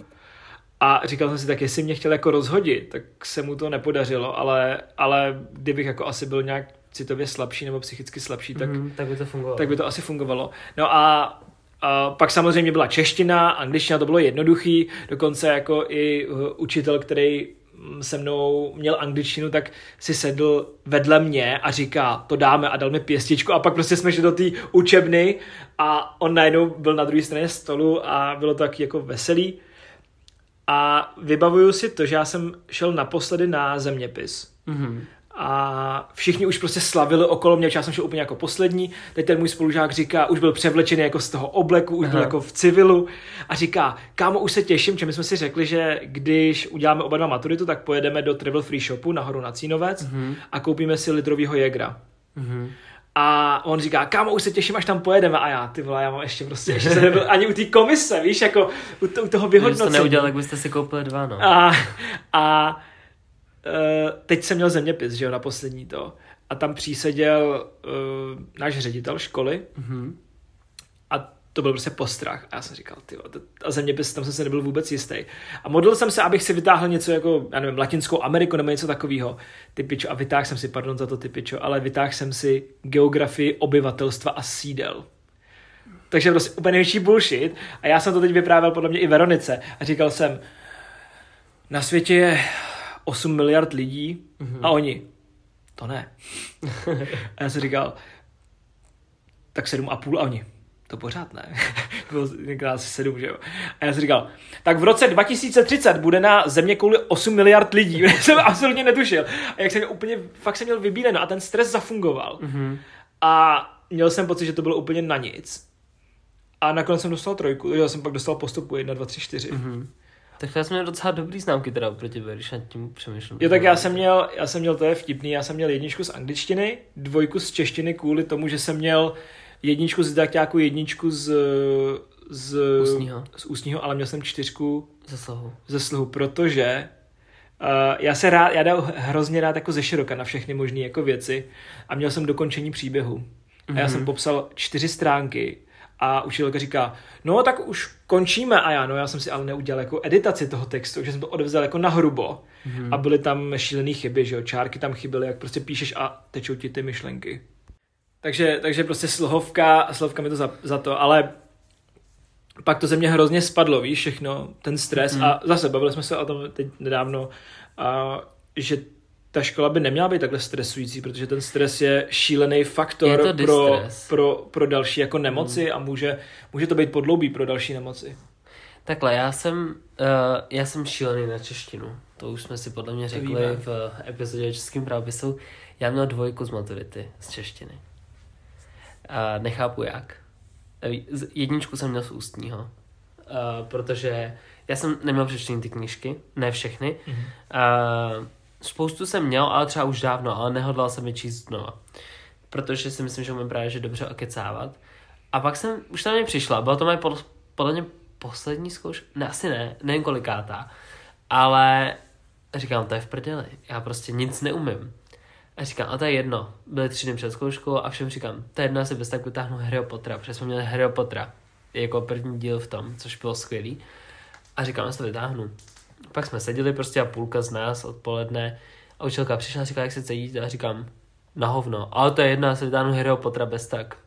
A říkal jsem si, tak jestli mě chtěl jako rozhodit, tak se mu to nepodařilo, ale, ale kdybych jako asi byl nějak citově slabší nebo psychicky slabší, tak, mm, tak by to fungovalo. Tak by to asi fungovalo. No a, a pak samozřejmě byla čeština, angličtina, to bylo jednoduchý, dokonce jako i uh, učitel, který se mnou měl angličtinu, tak si sedl vedle mě a říká, to dáme a dal mi pěstičku a pak prostě jsme šli do té učebny a on najednou byl na druhé straně stolu a bylo to taky jako veselý. A vybavuju si to, že já jsem šel naposledy na zeměpis. Mm-hmm a všichni už prostě slavili okolo mě, já jsem šel úplně jako poslední, teď ten můj spolužák říká, už byl převlečený jako z toho obleku, už Aha. byl jako v civilu a říká, kámo, už se těším, že my jsme si řekli, že když uděláme oba dva maturitu, tak pojedeme do Travel Free Shopu nahoru na Cínovec uh-huh. a koupíme si litrovýho jegra. Uh-huh. A on říká, kámo, už se těším, až tam pojedeme. A já, ty vole, já mám ještě prostě, ještě se nebyl ani u té komise, víš, jako u, to, u toho vyhodnocení. Kdybyste to neudělal, tak byste si koupili dva, no. A, a teď jsem měl zeměpis, že jo, na poslední to. A tam příseděl uh, náš ředitel školy mm-hmm. a to byl prostě postrach. A já jsem říkal, ty a zeměpis, tam jsem se nebyl vůbec jistý. A modlil jsem se, abych si vytáhl něco jako, já nevím, Latinskou Ameriku nebo něco takového. Ty pičo, a vytáhl jsem si, pardon za to ty pičo, ale vytáhl jsem si geografii obyvatelstva a sídel. Takže prostě úplně největší bullshit. A já jsem to teď vyprávěl podle mě i Veronice. A říkal jsem, na světě je 8 miliard lidí mm-hmm. a oni, to ne. (laughs) a já jsem říkal, tak 7,5 a oni, to pořád ne. (laughs) Bylo někdy asi 7, že jo. A já jsem říkal, tak v roce 2030 bude na země kouli 8 miliard lidí. (laughs) já jsem absolutně netušil. A jak jsem úplně, fakt jsem měl vybíleno a ten stres zafungoval. Mm-hmm. A měl jsem pocit, že to bylo úplně na nic. A nakonec jsem dostal trojku, já jsem pak dostal postupu 1, 2, 3, 4. Mm-hmm. Tak já jsem měl docela dobrý známky teda proti tebe, když nad tím přemýšlím. Jo, tak já jsem měl, já jsem měl, to je vtipný, já jsem měl jedničku z angličtiny, dvojku z češtiny kvůli tomu, že jsem měl jedničku z dakťáku, jedničku z, z, ústního. z ústního, ale měl jsem čtyřku ze slohu. Ze slohu, protože uh, já se rád, já dám hrozně rád jako ze široka na všechny možné jako věci a měl jsem dokončení příběhu. Mm-hmm. A já jsem mhm. popsal čtyři stránky a učitelka říká, no tak už končíme a já, no já jsem si ale neudělal jako editaci toho textu, že jsem to odevzal jako na hrubo mm-hmm. a byly tam šílené chyby, že jo, čárky tam chyběly, jak prostě píšeš a tečou ti ty myšlenky. Takže, takže prostě slohovka, slohovka mi to za, za to, ale pak to ze mě hrozně spadlo, víš, všechno, ten stres mm. a zase bavili jsme se o tom teď nedávno, a, že ta škola by neměla být takhle stresující, protože ten stres je šílený faktor je pro, pro, pro další jako nemoci hmm. a může, může to být podloubí pro další nemoci. Takhle, já jsem, uh, já jsem šílený na češtinu. To už jsme si podle mě řekli v epizodě o českým právopisu. Já měl dvojku z maturity z češtiny. A nechápu jak. Jedničku jsem měl z ústního. Uh, protože já jsem neměl přečtený ty knížky, ne všechny. Mm-hmm. Uh, spoustu jsem měl, ale třeba už dávno, ale nehodlal jsem je číst znova. Protože si myslím, že umím právě že dobře okecávat. A pak jsem, už tam mě přišla, byla to moje pod, podle mě poslední zkouška, ne, asi ne, nevím kolikátá, ale říkám, to je v prdeli, já prostě nic neumím. A říkám, a to je jedno. Byly tři dny před zkouškou a všem říkám, to je jedno, asi bez tak vytáhnu Harry Pottera, protože jsme měli Harry Pottera jako první díl v tom, což bylo skvělý. A říkám, já to vytáhnu. Pak jsme seděli prostě a půlka z nás odpoledne a učitelka přišla a říkala, jak se cítíte a říkám, na hovno. Ale to je jedno, já se vytáhnu Harryho Pottera bez tak.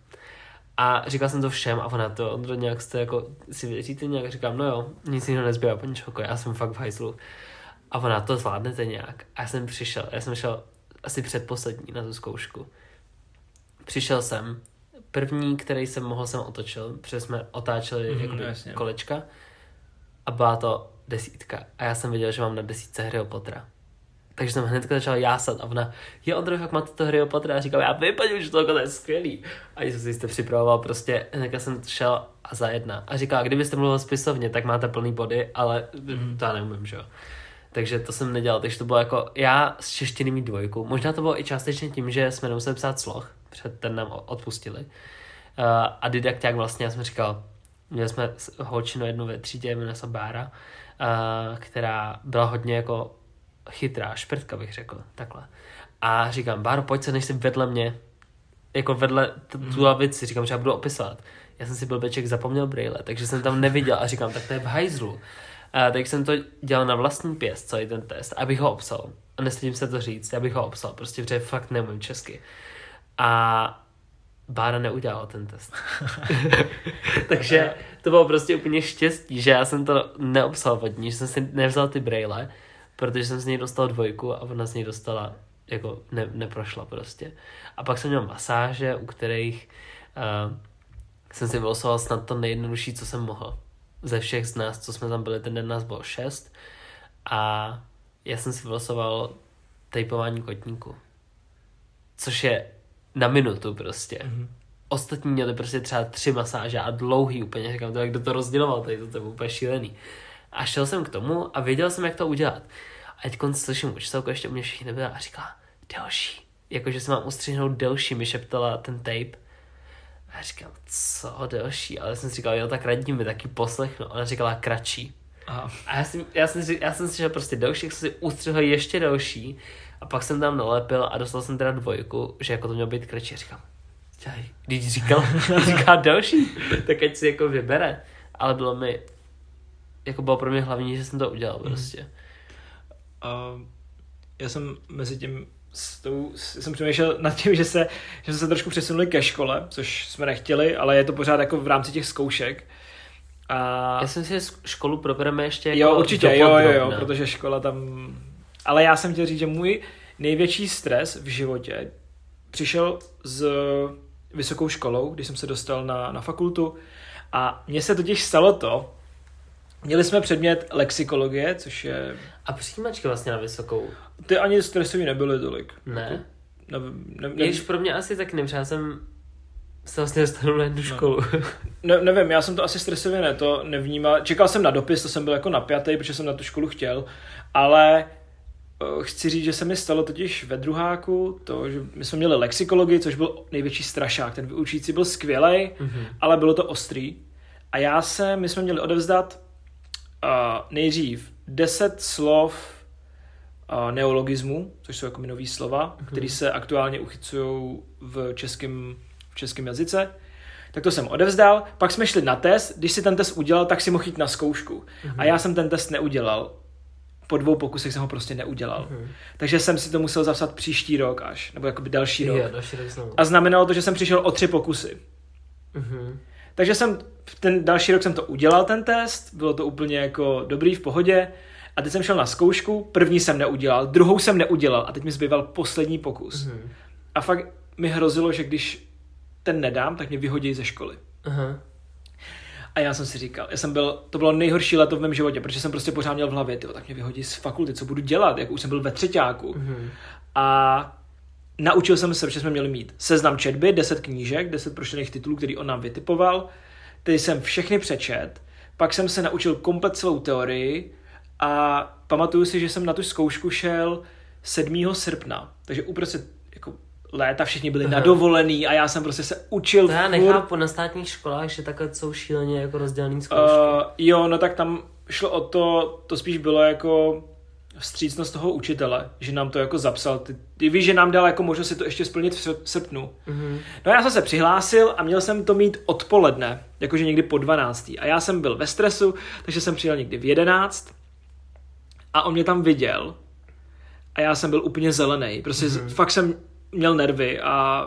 A říkal jsem to všem a ona to, on to nějak jste jako, si věříte nějak? Říkám, no jo, nic jiného nezbývá, paní Čoko, já jsem fakt v hajzlu. A ona, to zvládnete nějak. A já jsem přišel, já jsem šel asi předposlední na tu zkoušku. Přišel jsem, první, který jsem mohl, jsem otočil, protože jsme otáčeli mm, jakoby, jasně. kolečka a byla to desítka. A já jsem věděl, že mám na desítce Harryho Pottera. Takže jsem hned začal jásat a ona, je Ondro, jak máte to Harryho Pottera? A říkal, já vypadím, že to je skvělý. A když jsem si jste připravoval, prostě hned jsem šel a za jedna. A říkal, kdybyste mluvil spisovně, tak máte plný body, ale mm. to já neumím, že jo. Takže to jsem nedělal, takže to bylo jako, já z češtiny mít dvojku. Možná to bylo i částečně tím, že jsme nemuseli psát sloh, před ten nám odpustili. Uh, a didakták vlastně, já jsem říkal, měli jsme holčinu jednu ve třídě, jmenuje se Bára, která byla hodně jako chytrá, šprtka bych řekl, takhle. A říkám, Báro, pojď se, než si vedle mě, jako vedle tu mm. lavici, říkám, že já budu opisovat. Já jsem si blbeček zapomněl brýle, takže jsem tam neviděl a říkám, tak to je v hajzlu. A tak jsem to dělal na vlastní pěst, celý ten test, abych ho obsal. A nestydím se to říct, abych ho obsal, prostě protože fakt nemůžu česky. A Bára neudělala ten test. (laughs) Takže to bylo prostě úplně štěstí, že já jsem to neobsal od ní, že jsem si nevzal ty brejle, protože jsem z něj dostal dvojku a ona z něj dostala, jako ne, neprošla prostě. A pak jsem měl masáže, u kterých uh, jsem si vylosoval snad to nejjednodušší, co jsem mohl. Ze všech z nás, co jsme tam byli, ten den nás bylo šest a já jsem si vylosoval tejpování kotníku. Což je na minutu prostě. Mm-hmm. Ostatní měli prostě třeba tři masáže a dlouhý úplně. Říkám, to jak kdo to rozděloval, tady to, to je úplně šílený. A šel jsem k tomu a věděl jsem, jak to udělat. A teď konc slyším učitelku, ještě u mě všichni nebyla a říká, delší. Jakože se mám ustřihnout delší, mi šeptala ten tape. A já říkám, co delší? Ale jsem si říkal, jo, tak radí mi taky poslechnu. Ona říkala kratší. Aha. A já jsem, já jsem, si, já jsem si že prostě delší, jak jsem si ustřihl ještě delší. A pak jsem tam nalepil a dostal jsem teda dvojku, že jako to mělo být kratší. Říkám, když říkal, (laughs) říká další, tak ať si jako vybere. Ale bylo mi, jako bylo pro mě hlavní, že jsem to udělal mhm. prostě. Mm. A já jsem mezi tím s tou, jsem přemýšlel nad tím, že, se, že jsme se trošku přesunuli ke škole, což jsme nechtěli, ale je to pořád jako v rámci těch zkoušek. A... Já jsem si školu probereme ještě jako Jo, určitě, jo, jo, jo, protože škola tam... Ale já jsem chtěl říct, že můj největší stres v životě přišel s vysokou školou, když jsem se dostal na, na fakultu a mně se totiž stalo to, Měli jsme předmět lexikologie, což je... A přijímačky vlastně na vysokou? Ty ani stresový nebyly tolik. Ne? Ne, ne, ne, Jež pro mě asi tak nevím, já jsem se vlastně dostal na jednu no. školu. Ne, nevím, já jsem to asi stresově ne, to nevnímal. Čekal jsem na dopis, to jsem byl jako napjatý, protože jsem na tu školu chtěl, ale chci říct, že se mi stalo totiž ve druháku to, že my jsme měli lexikologii, což byl největší strašák. Ten vyučící byl skvělý, mm-hmm. ale bylo to ostrý. A já jsem, my jsme měli odevzdat uh, nejdřív deset slov uh, neologismu, což jsou jako nový slova, mm-hmm. které se aktuálně uchycují v českém, v českém jazyce. Tak to jsem odevzdal, pak jsme šli na test, když si ten test udělal, tak si mohl jít na zkoušku. Mm-hmm. A já jsem ten test neudělal. Po dvou pokusech jsem ho prostě neudělal. Mm-hmm. Takže jsem si to musel zapsat příští rok až, nebo jakoby další je, rok. Další rok A znamenalo to, že jsem přišel o tři pokusy. Mm-hmm. Takže jsem ten další rok jsem to udělal, ten test, bylo to úplně jako dobrý, v pohodě. A teď jsem šel na zkoušku, první jsem neudělal, druhou jsem neudělal a teď mi zbýval poslední pokus. Mm-hmm. A fakt mi hrozilo, že když ten nedám, tak mě vyhodí ze školy. Uh-huh. A já jsem si říkal, já jsem byl, to bylo nejhorší leto v mém životě, protože jsem prostě pořád měl v hlavě, tyjo, tak mě vyhodí z fakulty, co budu dělat, jak už jsem byl ve třetíku. Uh-huh. A naučil jsem se, že jsme měli mít seznam četby, 10 knížek, 10 prošlených titulů, který on nám vytipoval, tedy jsem všechny přečet, pak jsem se naučil komplet celou teorii a pamatuju si, že jsem na tu zkoušku šel 7. srpna, takže uprostřed léta všichni byli Aha. nadovolený a já jsem prostě se učil. To já nechápu na státních školách, že takhle jsou šíleně jako rozdělený zkoušky. Uh, jo, no tak tam šlo o to, to spíš bylo jako vstřícnost toho učitele, že nám to jako zapsal. Ty, ty víš, že nám dal jako možnost si to ještě splnit v srp- srpnu. Mm-hmm. No já jsem se přihlásil a měl jsem to mít odpoledne, jakože někdy po 12. A já jsem byl ve stresu, takže jsem přijel někdy v 11 a on mě tam viděl a já jsem byl úplně zelený. Prostě mm-hmm. fakt jsem měl nervy a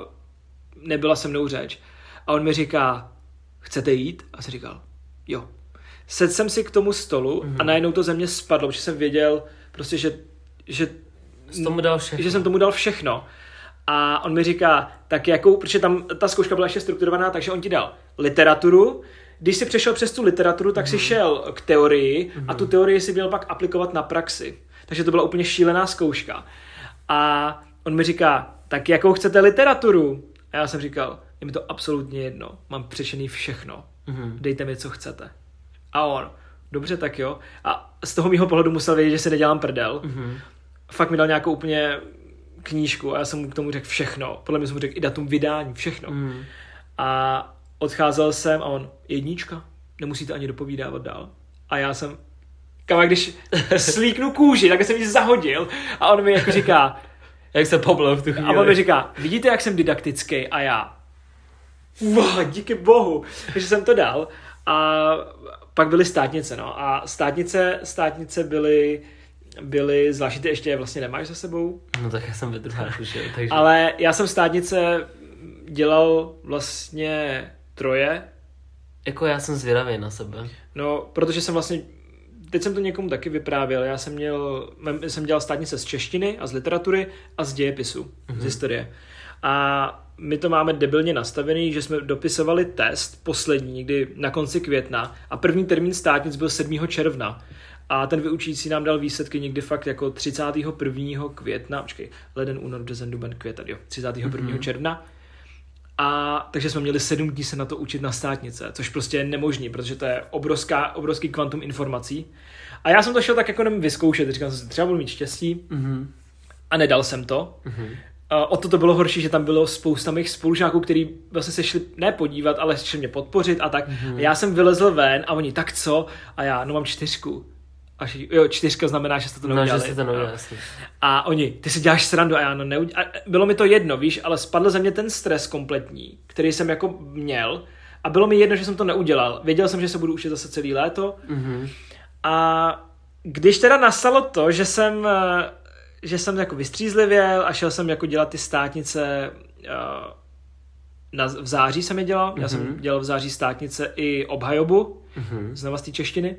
nebyla se mnou řeč. A on mi říká, chcete jít? A jsem říkal, jo. Sedl jsem si k tomu stolu mm-hmm. a najednou to ze mě spadlo, protože jsem věděl prostě, že, že, tomu dal všechno. že jsem tomu dal všechno. A on mi říká, tak jakou, protože tam ta zkouška byla ještě strukturovaná, takže on ti dal literaturu, když jsi přešel přes tu literaturu, tak mm-hmm. si mhm. šel k teorii mm-hmm. a tu teorii si měl pak aplikovat na praxi. Takže to byla úplně šílená zkouška. A on mi říká, tak jakou chcete literaturu? A já jsem říkal, je mi to absolutně jedno, mám přečený všechno, mm-hmm. dejte mi, co chcete. A on, dobře, tak jo. A z toho mýho pohledu musel vědět, že si nedělám prdel. Mm-hmm. Fakt mi dal nějakou úplně knížku a já jsem mu k tomu řekl všechno. Podle mě jsem mu řekl i datum vydání, všechno. Mm. A odcházel jsem a on, jednička, nemusíte ani dopovídávat dál. A já jsem, kam, když (laughs) slíknu kůži, tak jsem ji zahodil a on mi jako říká, jak se poblil v tu chvíli. A on mi říká, vidíte, jak jsem didaktický? A já, wow, díky bohu, že jsem to dal. A pak byly státnice, no. A státnice, státnice byly, byly, zvláště ty ještě vlastně nemáš za sebou. No tak já jsem ve druhé (laughs) takže... Ale já jsem státnice dělal vlastně troje. Jako já jsem zvědavý na sebe. No, protože jsem vlastně teď jsem to někomu taky vyprávěl, já jsem měl, jsem dělal státnice z češtiny a z literatury a z dějepisu, mm-hmm. z mhm. historie. A my to máme debilně nastavený, že jsme dopisovali test poslední, někdy na konci května a první termín státnic byl 7. června. A ten vyučící nám dal výsledky někdy fakt jako 31. května, počkej, leden, únor, březen, duben, květen, jo, 31. Mm-hmm. června. A takže jsme měli sedm dní se na to učit na státnice, což prostě je nemožný, protože to je obrovská, obrovský kvantum informací. A já jsem to šel tak jako jenom vyzkoušet, říkal jsem si, třeba budu mít štěstí. Mm-hmm. A nedal jsem to. Mm-hmm. O to to bylo horší, že tam bylo spousta mých spolužáků, kteří vlastně se šli ne podívat, ale šli mě podpořit a tak. Mm-hmm. A já jsem vylezl ven a oni, tak co? A já, no mám čtyřku. A že, jo, čtyřka znamená, že jste to neudělali. No, že jste to neudělali, no. A oni, ty si děláš srandu a já, no neuděl... a bylo mi to jedno, víš, ale spadl ze mě ten stres kompletní, který jsem jako měl a bylo mi jedno, že jsem to neudělal. Věděl jsem, že se budu učit zase celý léto mm-hmm. a když teda nastalo to, že jsem, eh, že jsem jako vystřízlivěl a šel jsem jako dělat ty státnice eh, na, v září jsem je dělal, mm-hmm. já jsem mhm. dělal v září státnice i obhajobu, mm-hmm. z té češtiny.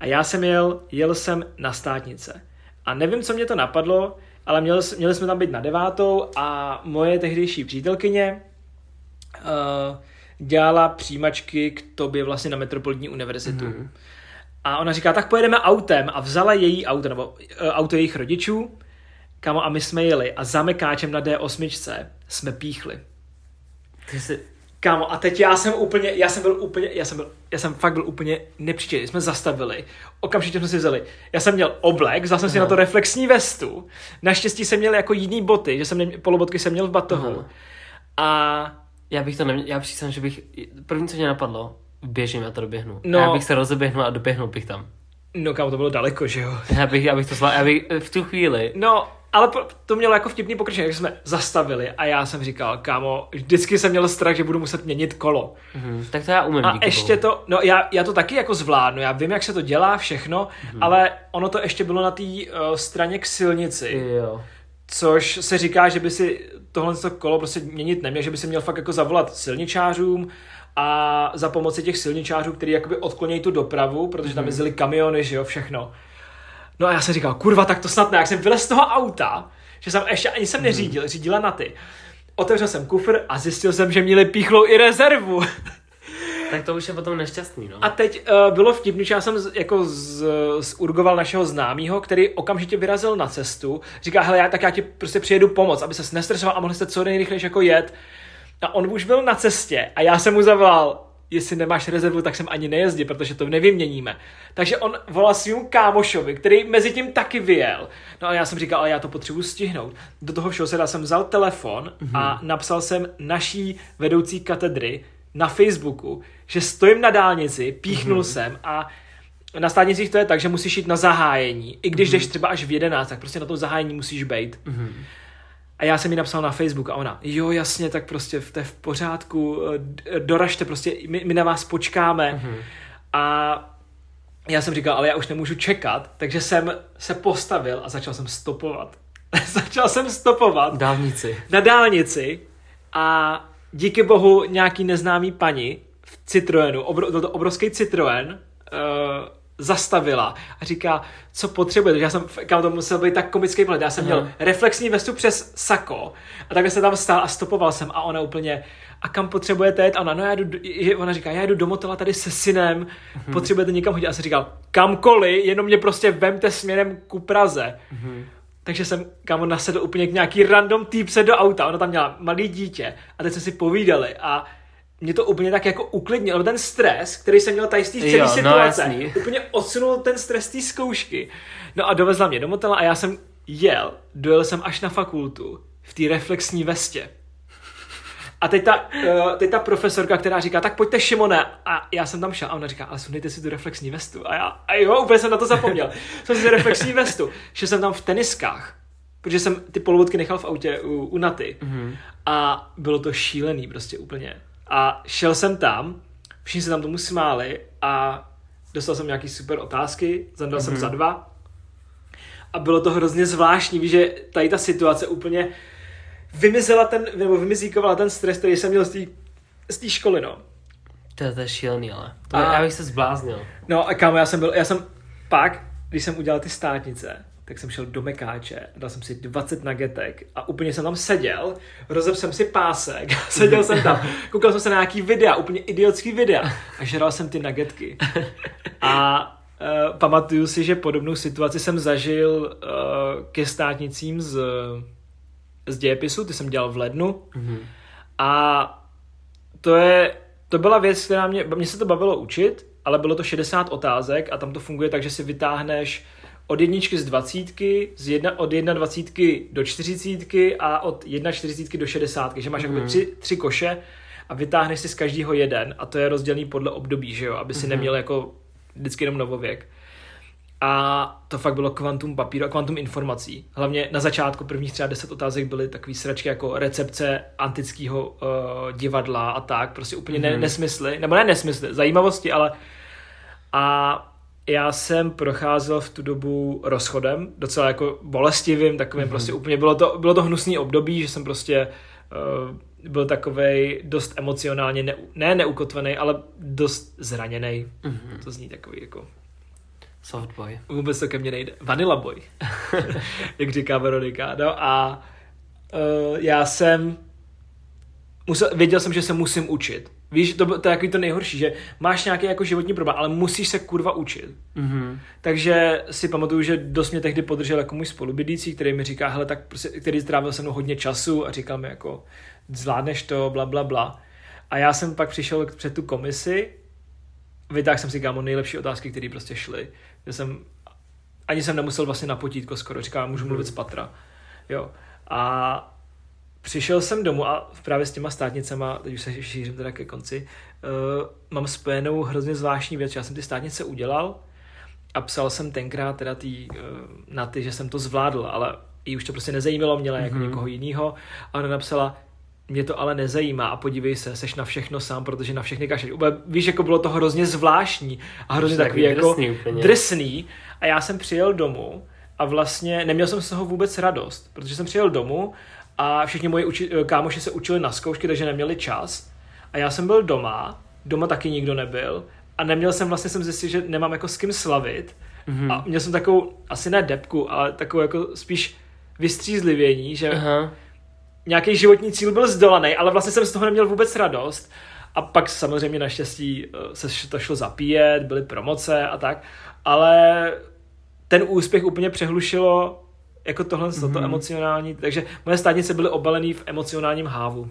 A já jsem jel, jel jsem na státnice. A nevím, co mě to napadlo, ale měli, měli jsme tam být na devátou a moje tehdejší přítelkyně uh, dělala přijímačky k tobě vlastně na Metropolitní univerzitu. Mm-hmm. A ona říká, tak pojedeme autem a vzala její auto, nebo uh, auto jejich rodičů, kamo, a my jsme jeli a zamekáčem na D8 jsme píchli. Ty jsi, Kámo, a teď já jsem úplně, já jsem byl úplně, já jsem byl, já jsem fakt byl úplně nepříčetný. Jsme zastavili, okamžitě jsme si vzali. Já jsem měl oblek, vzal jsem si na to reflexní vestu. Naštěstí jsem měl jako jiný boty, že jsem neměl, polobotky jsem měl v batohu. Aha. A já bych to neměl, já přísám, že bych, první, co mě napadlo, běžím, já to doběhnu. No, a já bych se rozeběhnul a doběhnul bych tam. No kámo, to bylo daleko, že jo? Já bych, já bych to zvládl, já bych v tu chvíli. No, ale to mělo jako vtipný pokračování, že jsme zastavili a já jsem říkal, kámo, vždycky jsem měl strach, že budu muset měnit kolo. Mm-hmm. Tak to já umím. A ještě bohu. to, no já, já to taky jako zvládnu, já vím, jak se to dělá, všechno, mm-hmm. ale ono to ještě bylo na té uh, straně k silnici. Jo. Což se říká, že by si tohle kolo prostě měnit neměl, že by si měl fakt jako zavolat silničářům a za pomoci těch silničářů, který jakoby odklonějí tu dopravu, protože tam mhm. jezdili kamiony, že jo, všechno No a já jsem říkal, kurva, tak to snad ne. Jak jsem vylez z toho auta, že jsem ještě ani jsem neřídil, hmm. řídila na ty. Otevřel jsem kufr a zjistil jsem, že měli píchlou i rezervu. (laughs) Tak to už je potom nešťastný, no. A teď uh, bylo vtipný, že já jsem z, jako z, z urgoval našeho známého, který okamžitě vyrazil na cestu. Říká, hele, já, tak já ti prostě přijedu pomoc, aby se nestresoval a mohli jste co nejrychlejší jako jet. A on už byl na cestě a já jsem mu zavolal, jestli nemáš rezervu, tak jsem ani nejezdí, protože to nevyměníme. Takže on volal svým kámošovi, který mezi tím taky vyjel. No a já jsem říkal, ale já to potřebuji stihnout. Do toho všeho se jsem vzal telefon mm-hmm. a napsal jsem naší vedoucí katedry na Facebooku, že stojím na dálnici, píchnul mm-hmm. jsem a na státnicích to je tak, že musíš jít na zahájení. I když mm-hmm. jdeš třeba až v 11, tak prostě na to zahájení musíš být. Mm-hmm. A já jsem mi napsal na Facebook a ona, jo jasně, tak prostě to je v pořádku, eh, doražte prostě, my, my na vás počkáme. Mm-hmm. A já jsem říkal, ale já už nemůžu čekat, takže jsem se postavil a začal jsem stopovat. (laughs) začal jsem stopovat. Dálnici. Na dálnici a díky bohu nějaký neznámý paní v Citroenu, obro, byl to obrovský Citroen, uh, zastavila a říká, co potřebuje. Já jsem, kam to musel být tak komický pohled. Já jsem měl reflexní vestu přes sako a takhle jsem tam stál a stopoval jsem a ona úplně, a kam potřebujete jít? A ona, no já jdu, ona říká, já jdu do Motela tady se synem, mm-hmm. potřebujete někam hodit. A jsem říkal, kamkoliv, jenom mě prostě vemte směrem ku Praze. Mm-hmm. Takže jsem kámo nasedl úplně k nějaký random týpce do auta, ona tam měla malý dítě a teď jsme si povídali a mě to úplně tak jako uklidnilo, ten stres, který jsem měl tady z té celé no, situace, no, (laughs) úplně odsunul ten stres té zkoušky. No a dovezla mě do motela a já jsem jel, dojel jsem až na fakultu v té reflexní vestě. A teď ta, uh, teď ta profesorka, která říká, tak pojďte Šimone. A já jsem tam šel a ona říká, ale sundejte si tu reflexní vestu. A já, a jo, úplně jsem na to zapomněl. (laughs) Jsem si reflexní vestu. Šel jsem tam v teniskách, protože jsem ty polovodky nechal v autě u, u Naty. Mm-hmm. A bylo to šílený prostě úplně. A šel jsem tam, všichni se tam tomu smáli a dostal jsem nějaký super otázky, zadal mm-hmm. jsem za dva. A bylo to hrozně zvláštní, víš, že tady ta situace úplně vymizela ten, nebo vymizíkovala ten stres, který jsem měl z té školy, no. To, to je šílený, ale. To a, já bych se zbláznil. No a kámo, já jsem byl, já jsem pak, když jsem udělal ty státnice, tak jsem šel do Mekáče, dal jsem si 20 nagetek a úplně jsem tam seděl, rozep jsem si pásek, (laughs) seděl jsem tam, koukal jsem se na nějaký videa, úplně idiotský videa a žral jsem ty nagetky. A uh, pamatuju si, že podobnou situaci jsem zažil uh, ke státnicím z z dějepisu, ty jsem dělal v lednu. Mm-hmm. A to je, to byla věc, která mě, mě se to bavilo učit, ale bylo to 60 otázek a tam to funguje tak, že si vytáhneš od jedničky z dvacítky, z jedna, od jedna dvacítky do čtyřicítky a od jedna čtyřicítky do šedesátky, že máš mm-hmm. jako tři, tři koše a vytáhneš si z každého jeden a to je rozdělený podle období, že jo, aby si mm-hmm. neměl jako vždycky jenom novověk. A to fakt bylo kvantum papíru a kvantum informací. Hlavně na začátku prvních třeba deset otázek byly takové sračky jako recepce antického uh, divadla a tak, prostě úplně mm-hmm. ne, mhm. nesmysly, nebo ne nesmysly, zajímavosti, ale a já jsem procházel v tu dobu rozchodem, docela jako bolestivým, takovým mm-hmm. prostě úplně, bylo to, bylo to hnusný období, že jsem prostě uh, byl takovej dost emocionálně, ne, ne neukotvený, ale dost zraněný. Mm-hmm. To zní takový jako Softboy. Vůbec to ke mně nejde. Vanilla boy, (laughs) jak říká Veronika. No a uh, já jsem musel, věděl jsem, že se musím učit. Víš, to, to je takový to nejhorší, že máš nějaký jako životní problém, ale musíš se kurva učit. Mm-hmm. Takže si pamatuju, že dost mě tehdy podržel jako můj spolubydlící, který mi říká, hele, tak prostě, který strávil se mnou hodně času a říkal mi jako, zvládneš to, bla, bla, bla. A já jsem pak přišel před tu komisi, vytáhl jsem si kámo nejlepší otázky, které prostě šly že jsem, ani jsem nemusel vlastně na potítko skoro, říkám, můžu mluvit z patra. Jo. A přišel jsem domů a právě s těma státnicema, teď už se šířím teda ke konci, uh, mám spojenou hrozně zvláštní věc. Já jsem ty státnice udělal a psal jsem tenkrát teda tý, uh, na ty, že jsem to zvládl, ale i už to prostě nezajímalo, měla jako mm-hmm. někoho jiného. A ona napsala, mě to ale nezajímá a podívej se, seš na všechno sám, protože na všechny kašeš. Víš, jako bylo to hrozně zvláštní a hrozně takový, takový jako drsný, drsný. A já jsem přijel domů a vlastně neměl jsem z toho vůbec radost, protože jsem přijel domů a všichni moji uči- kámoši se učili na zkoušky, takže neměli čas. A já jsem byl doma, doma taky nikdo nebyl a neměl jsem vlastně jsem zjistil, že nemám jako s kým slavit. Mm-hmm. A měl jsem takovou, asi ne depku, ale takovou jako spíš vystřízlivění, že Aha nějaký životní cíl byl zdolaný, ale vlastně jsem z toho neměl vůbec radost. A pak samozřejmě naštěstí eh, se to šlo zapíjet, byly promoce a tak, ale ten úspěch úplně přehlušilo jako tohle, mm-hmm. to emocionální, takže moje státnice byly obalený v emocionálním hávu.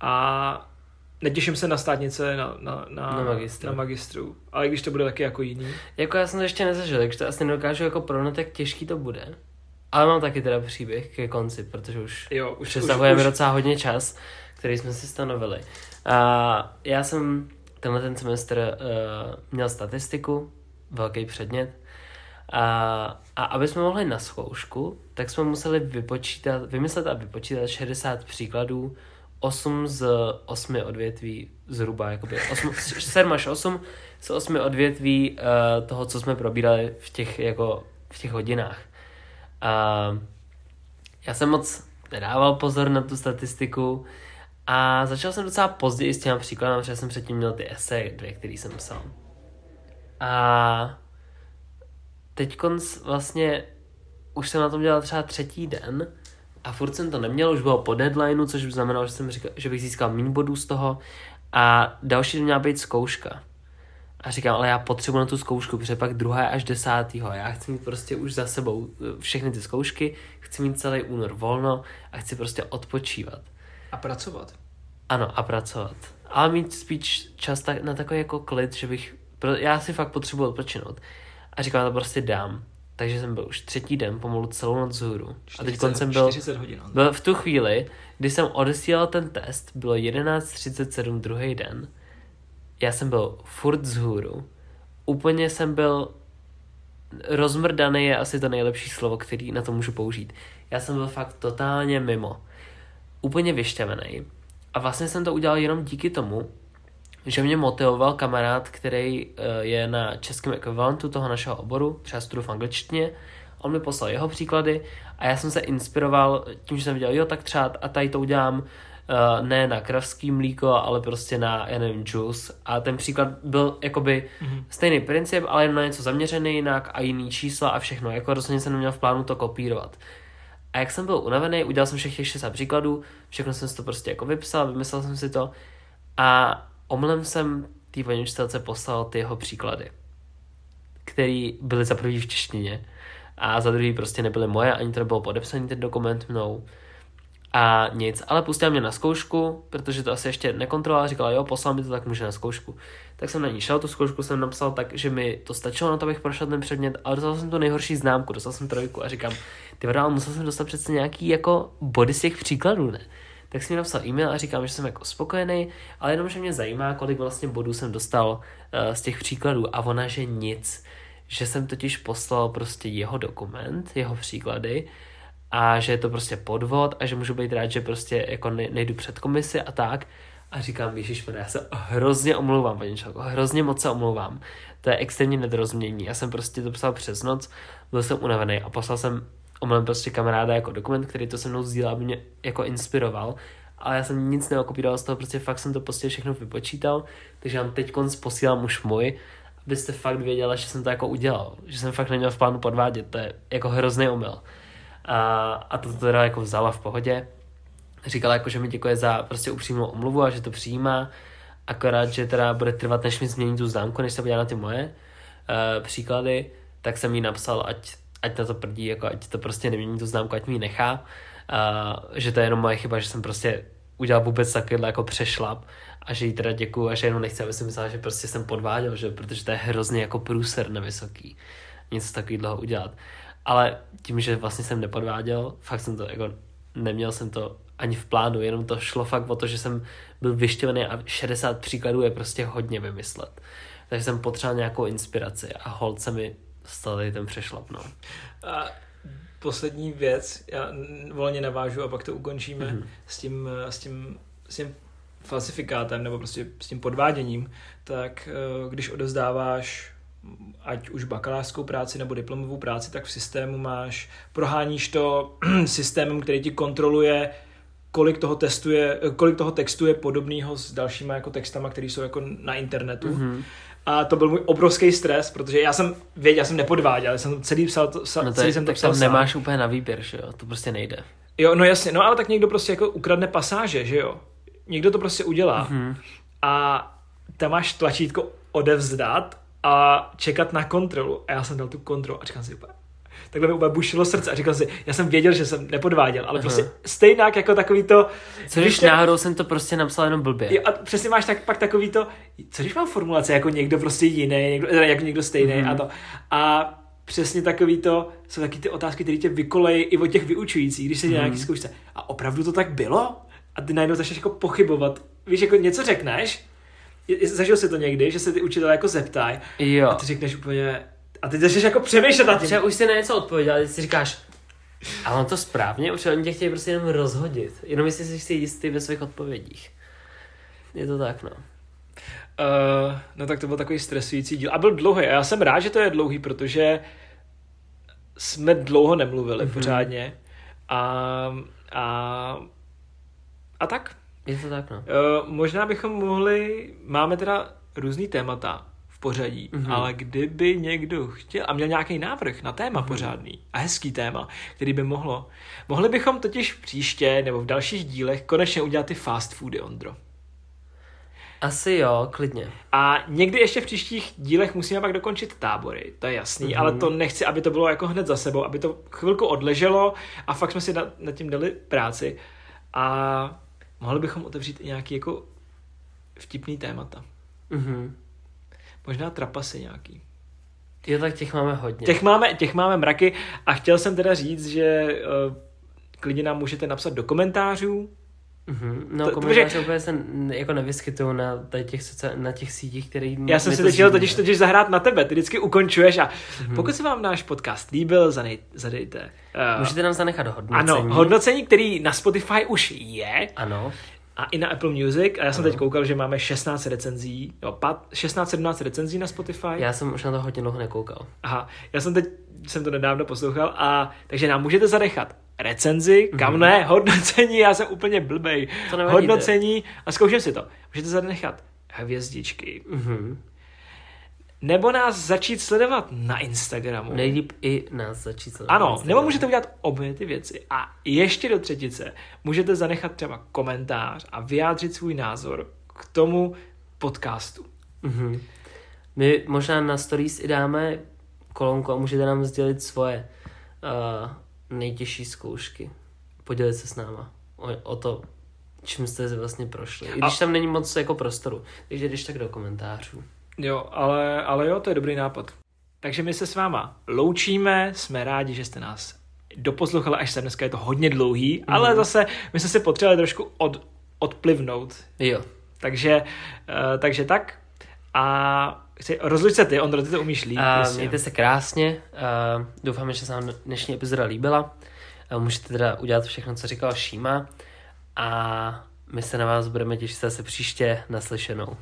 A netěším se na státnice na, na, na, na, magistru. na magistru, ale když to bude taky jako jiný. Jako já jsem to ještě nezažil, takže to asi nedokážu jako pronat, jak těžký to bude. Ale mám taky teda příběh ke konci, protože už, jo, už přesahujeme už, docela hodně čas, který jsme si stanovili. A já jsem tenhle ten semestr uh, měl statistiku, velký předmět. A, a aby jsme mohli na zkoušku, tak jsme museli vypočítat, vymyslet a vypočítat 60 příkladů, 8 z 8 odvětví zhruba, jakoby 8, 7 (laughs) až 8 z 8 odvětví uh, toho, co jsme probírali v těch, jako, v těch hodinách. A já jsem moc nedával pozor na tu statistiku a začal jsem docela později s těma příkladem, protože jsem předtím měl ty eseje, dvě, které jsem psal. A teď vlastně už jsem na tom dělal třeba třetí den a furt jsem to neměl, už bylo po deadlineu, což by znamenalo, že, jsem říkal, že bych získal méně bodů z toho a další den měla být zkouška. A říkám, ale já potřebuji na tu zkoušku, protože pak druhá až desátýho. Já chci mít prostě už za sebou eh, všechny ty zkoušky, chci mít celý únor volno a chci prostě odpočívat. A pracovat. Ano, a pracovat. Ale mít spíš čas tak, na takový jako klid, že bych, já si fakt potřebuji odpočinout. A říkám, to prostě dám. Takže jsem byl už třetí den pomalu celou noc zhůru. A teď jsem byl, hodin, byl v tu chvíli, kdy jsem odesílal ten test, bylo 11.37 druhý den. Já jsem byl furt zhůru. Úplně jsem byl rozmrdaný je asi to nejlepší slovo, který na to můžu použít. Já jsem byl fakt totálně mimo. Úplně vyšťavený. A vlastně jsem to udělal jenom díky tomu, že mě motivoval kamarád, který uh, je na českém ekvivalentu toho našeho oboru, třeba studu v angličtině. On mi poslal jeho příklady a já jsem se inspiroval tím, že jsem viděl, jo, tak třeba a tady to udělám uh, ne na kravský mlíko, ale prostě na, já nevím, juice. A ten příklad byl jakoby mm-hmm. stejný princip, ale jen na něco zaměřený jinak a jiný čísla a všechno. Jako rozhodně jsem neměl v plánu to kopírovat. A jak jsem byl unavený, udělal jsem všech těch 60 příkladů, všechno jsem si to prostě jako vypsal, vymyslel jsem si to a omlem jsem té paní učitelce poslal ty jeho příklady, které byly za prvý v češtině a za druhý prostě nebyly moje, ani to nebylo podepsaný ten dokument mnou a nic, ale pustila mě na zkoušku, protože to asi ještě nekontrolovala, říkala, jo, poslal mi to, tak může na zkoušku. Tak jsem na ní šel, tu zkoušku jsem napsal tak, že mi to stačilo na to, abych prošel ten předmět, ale dostal jsem tu nejhorší známku, dostal jsem trojku a říkám, ty ale musel jsem dostat přece nějaký jako body z těch příkladů, ne? Tak jsem mi napsal e-mail a říkám, že jsem jako spokojený, ale jenom, že mě zajímá, kolik vlastně bodů jsem dostal uh, z těch příkladů a ona, že nic, že jsem totiž poslal prostě jeho dokument, jeho příklady a že je to prostě podvod a že můžu být rád, že prostě jako nejdu před komisi a tak. A říkám, Ježíš, já se hrozně omlouvám, paní Čelko, hrozně moc se omlouvám. To je extrémně nedorozumění. Já jsem prostě to psal přes noc, byl jsem unavený a poslal jsem omylem prostě kamaráda jako dokument, který to se mnou sdílel, aby mě jako inspiroval. Ale já jsem nic neokopíroval z toho, prostě fakt jsem to prostě všechno vypočítal, takže vám teď konc posílám už můj, abyste fakt věděla, že jsem to jako udělal, že jsem fakt neměl v plánu podvádět, to je jako hrozný omyl. A, a to teda jako vzala v pohodě. Říkala jako, že mi děkuje za prostě upřímnou omluvu a že to přijímá, akorát, že teda bude trvat, než mi změní tu známku, než se podívá na ty moje uh, příklady, tak jsem jí napsal, ať ať na to prdí, jako ať to prostě nemění tu známku, ať mi ji nechá. A, že to je jenom moje chyba, že jsem prostě udělal vůbec takovýhle jako přešlap a že jí teda děkuju a že jenom nechci, aby si myslela, že prostě jsem podváděl, že protože to je hrozně jako průser na vysoký něco takového udělat. Ale tím, že vlastně jsem nepodváděl, fakt jsem to jako neměl jsem to ani v plánu, jenom to šlo fakt o to, že jsem byl vyštěvený a 60 příkladů je prostě hodně vymyslet. Takže jsem potřeboval nějakou inspiraci a hold se mi stal tady ten přešlap, no. A poslední věc, já volně navážu a pak to ukončíme mm-hmm. s, tím, s, tím, s tím falsifikátem nebo prostě s tím podváděním, tak eh, když odezdáváš ať už bakalářskou práci nebo diplomovou práci, tak v systému máš, proháníš to (clears throat) systémem, který ti kontroluje, kolik toho, testuje, kolik toho textu je podobného s dalšíma jako textama, které jsou jako na internetu. Mm-hmm. A to byl můj obrovský stres, protože já jsem věděl, já jsem nepodváděl, já jsem celý psal, to, no to celý je, jsem to psal tam nemáš úplně na výběr, že jo, to prostě nejde. Jo, no jasně, no ale tak někdo prostě jako ukradne pasáže, že jo. Někdo to prostě udělá. Mm-hmm. A tam máš tlačítko odevzdat a čekat na kontrolu. A já jsem dal tu kontrolu a říkám si úplně, takhle mi úplně bušilo srdce a říkal si, já jsem věděl, že jsem nepodváděl, ale Aha. prostě stejnak jako takový to... Co když te... náhodou jsem to prostě napsal jenom blbě. Jo, a přesně máš tak, pak takový to, co když mám formulace jako někdo prostě jiný, někdo, jako někdo stejný mm-hmm. a to. A přesně takový to, jsou taky ty otázky, které tě vykolejí i od těch vyučujících, když se mm-hmm. nějaký zkoušce. A opravdu to tak bylo? A ty najednou začneš jako pochybovat. Víš, jako něco řekneš zažil si to někdy, že se ty učitelé jako zeptají Jo. a ty řekneš úplně, a ty začneš jako přemýšlet nad tím. Třeba už si na něco odpověděl, ale ty si říkáš, a on to správně, už oni tě chtějí prostě jenom rozhodit. Jenom jestli jsi si jistý ve svých odpovědích. Je to tak, no. Uh, no tak to byl takový stresující díl. A byl dlouhý. A já jsem rád, že to je dlouhý, protože jsme dlouho nemluvili Mhm. mm-hmm. pořádně. A, a, a tak. Je to tak, no. Uh, možná bychom mohli, máme teda různý témata pořadí, Mhm. mm-hmm. ale kdyby někdo chtěl a měl nějaký návrh na téma mm-hmm. pořádný a hezký téma, který by mohlo, mohli bychom totiž příště nebo v dalších dílech konečně udělat ty fast foody, Ondro. Asi jo, klidně. A někdy ještě v příštích dílech musíme pak dokončit tábory, to je jasný, mm-hmm. ale to nechci, aby to bylo jako hned za sebou, aby to chvilku odleželo a fakt jsme si nad, nad tím dali práci a mohli bychom otevřít i nějaký jako vtipný témata. Mhm. Možná trapasy nějaký. Jo, tak těch máme hodně. Těch máme, těch máme mraky a chtěl jsem teda říct, že uh, klidně nám můžete napsat do komentářů. Mhm. No, To- to, komentáře úplně se jako nevyskytují na těch, na těch sítích, který Já jsem si teď chtěl totiž, totiž zahrát na tebe, ty vždycky ukončuješ a pokud se vám náš podcast líbil, zanej, zadejte. Uh, Můžete nám zanechat hodnocení. ano, hodnocení, který na Spotify už je Ano. A i na Apple Music a já jsem Ano. teď koukal, že máme 16 recenzí, jo, 16-17 recenzí na Spotify. Já jsem už na to hodně dlouho nekoukal. Aha, já jsem teď, jsem to nedávno poslouchal a takže nám můžete zanechat recenzi, kam Mhm. ne, hodnocení, já jsem úplně blbej. To hodnocení a zkouším si to. Můžete zanechat hvězdičky. Mhm. Nebo nás začít sledovat na Instagramu. Nejlíp i nás začít sledovat Ano, nebo můžete udělat obě ty věci. A ještě do třetice můžete zanechat třeba komentář a vyjádřit svůj názor k tomu podcastu. Mhm. My možná na stories i dáme kolonku a můžete nám sdělit svoje uh, nejtěžší zkoušky. Podělit se s náma o, o to, čím jste vlastně prošli. I když A- tam není moc jako prostoru. Takže když tak do komentářů. Jo, ale, ale jo, to je dobrý nápad. Takže my se s váma loučíme, jsme rádi, že jste nás doposlouchali až sem. Dneska je to hodně dlouhý, mm. ale zase my jsme se potřebovali trošku od, odplivnout. Jo. Takže, uh, takže tak. A chci, rozluč se ty, Ondro, ty to umíš líp. Prostě. mějte se krásně. Uh, doufáme, že se vám dnešní epizoda líbila. Uh, můžete teda udělat všechno, co říkal Šíma. A my se na vás budeme těšit zase příště naslyšenou.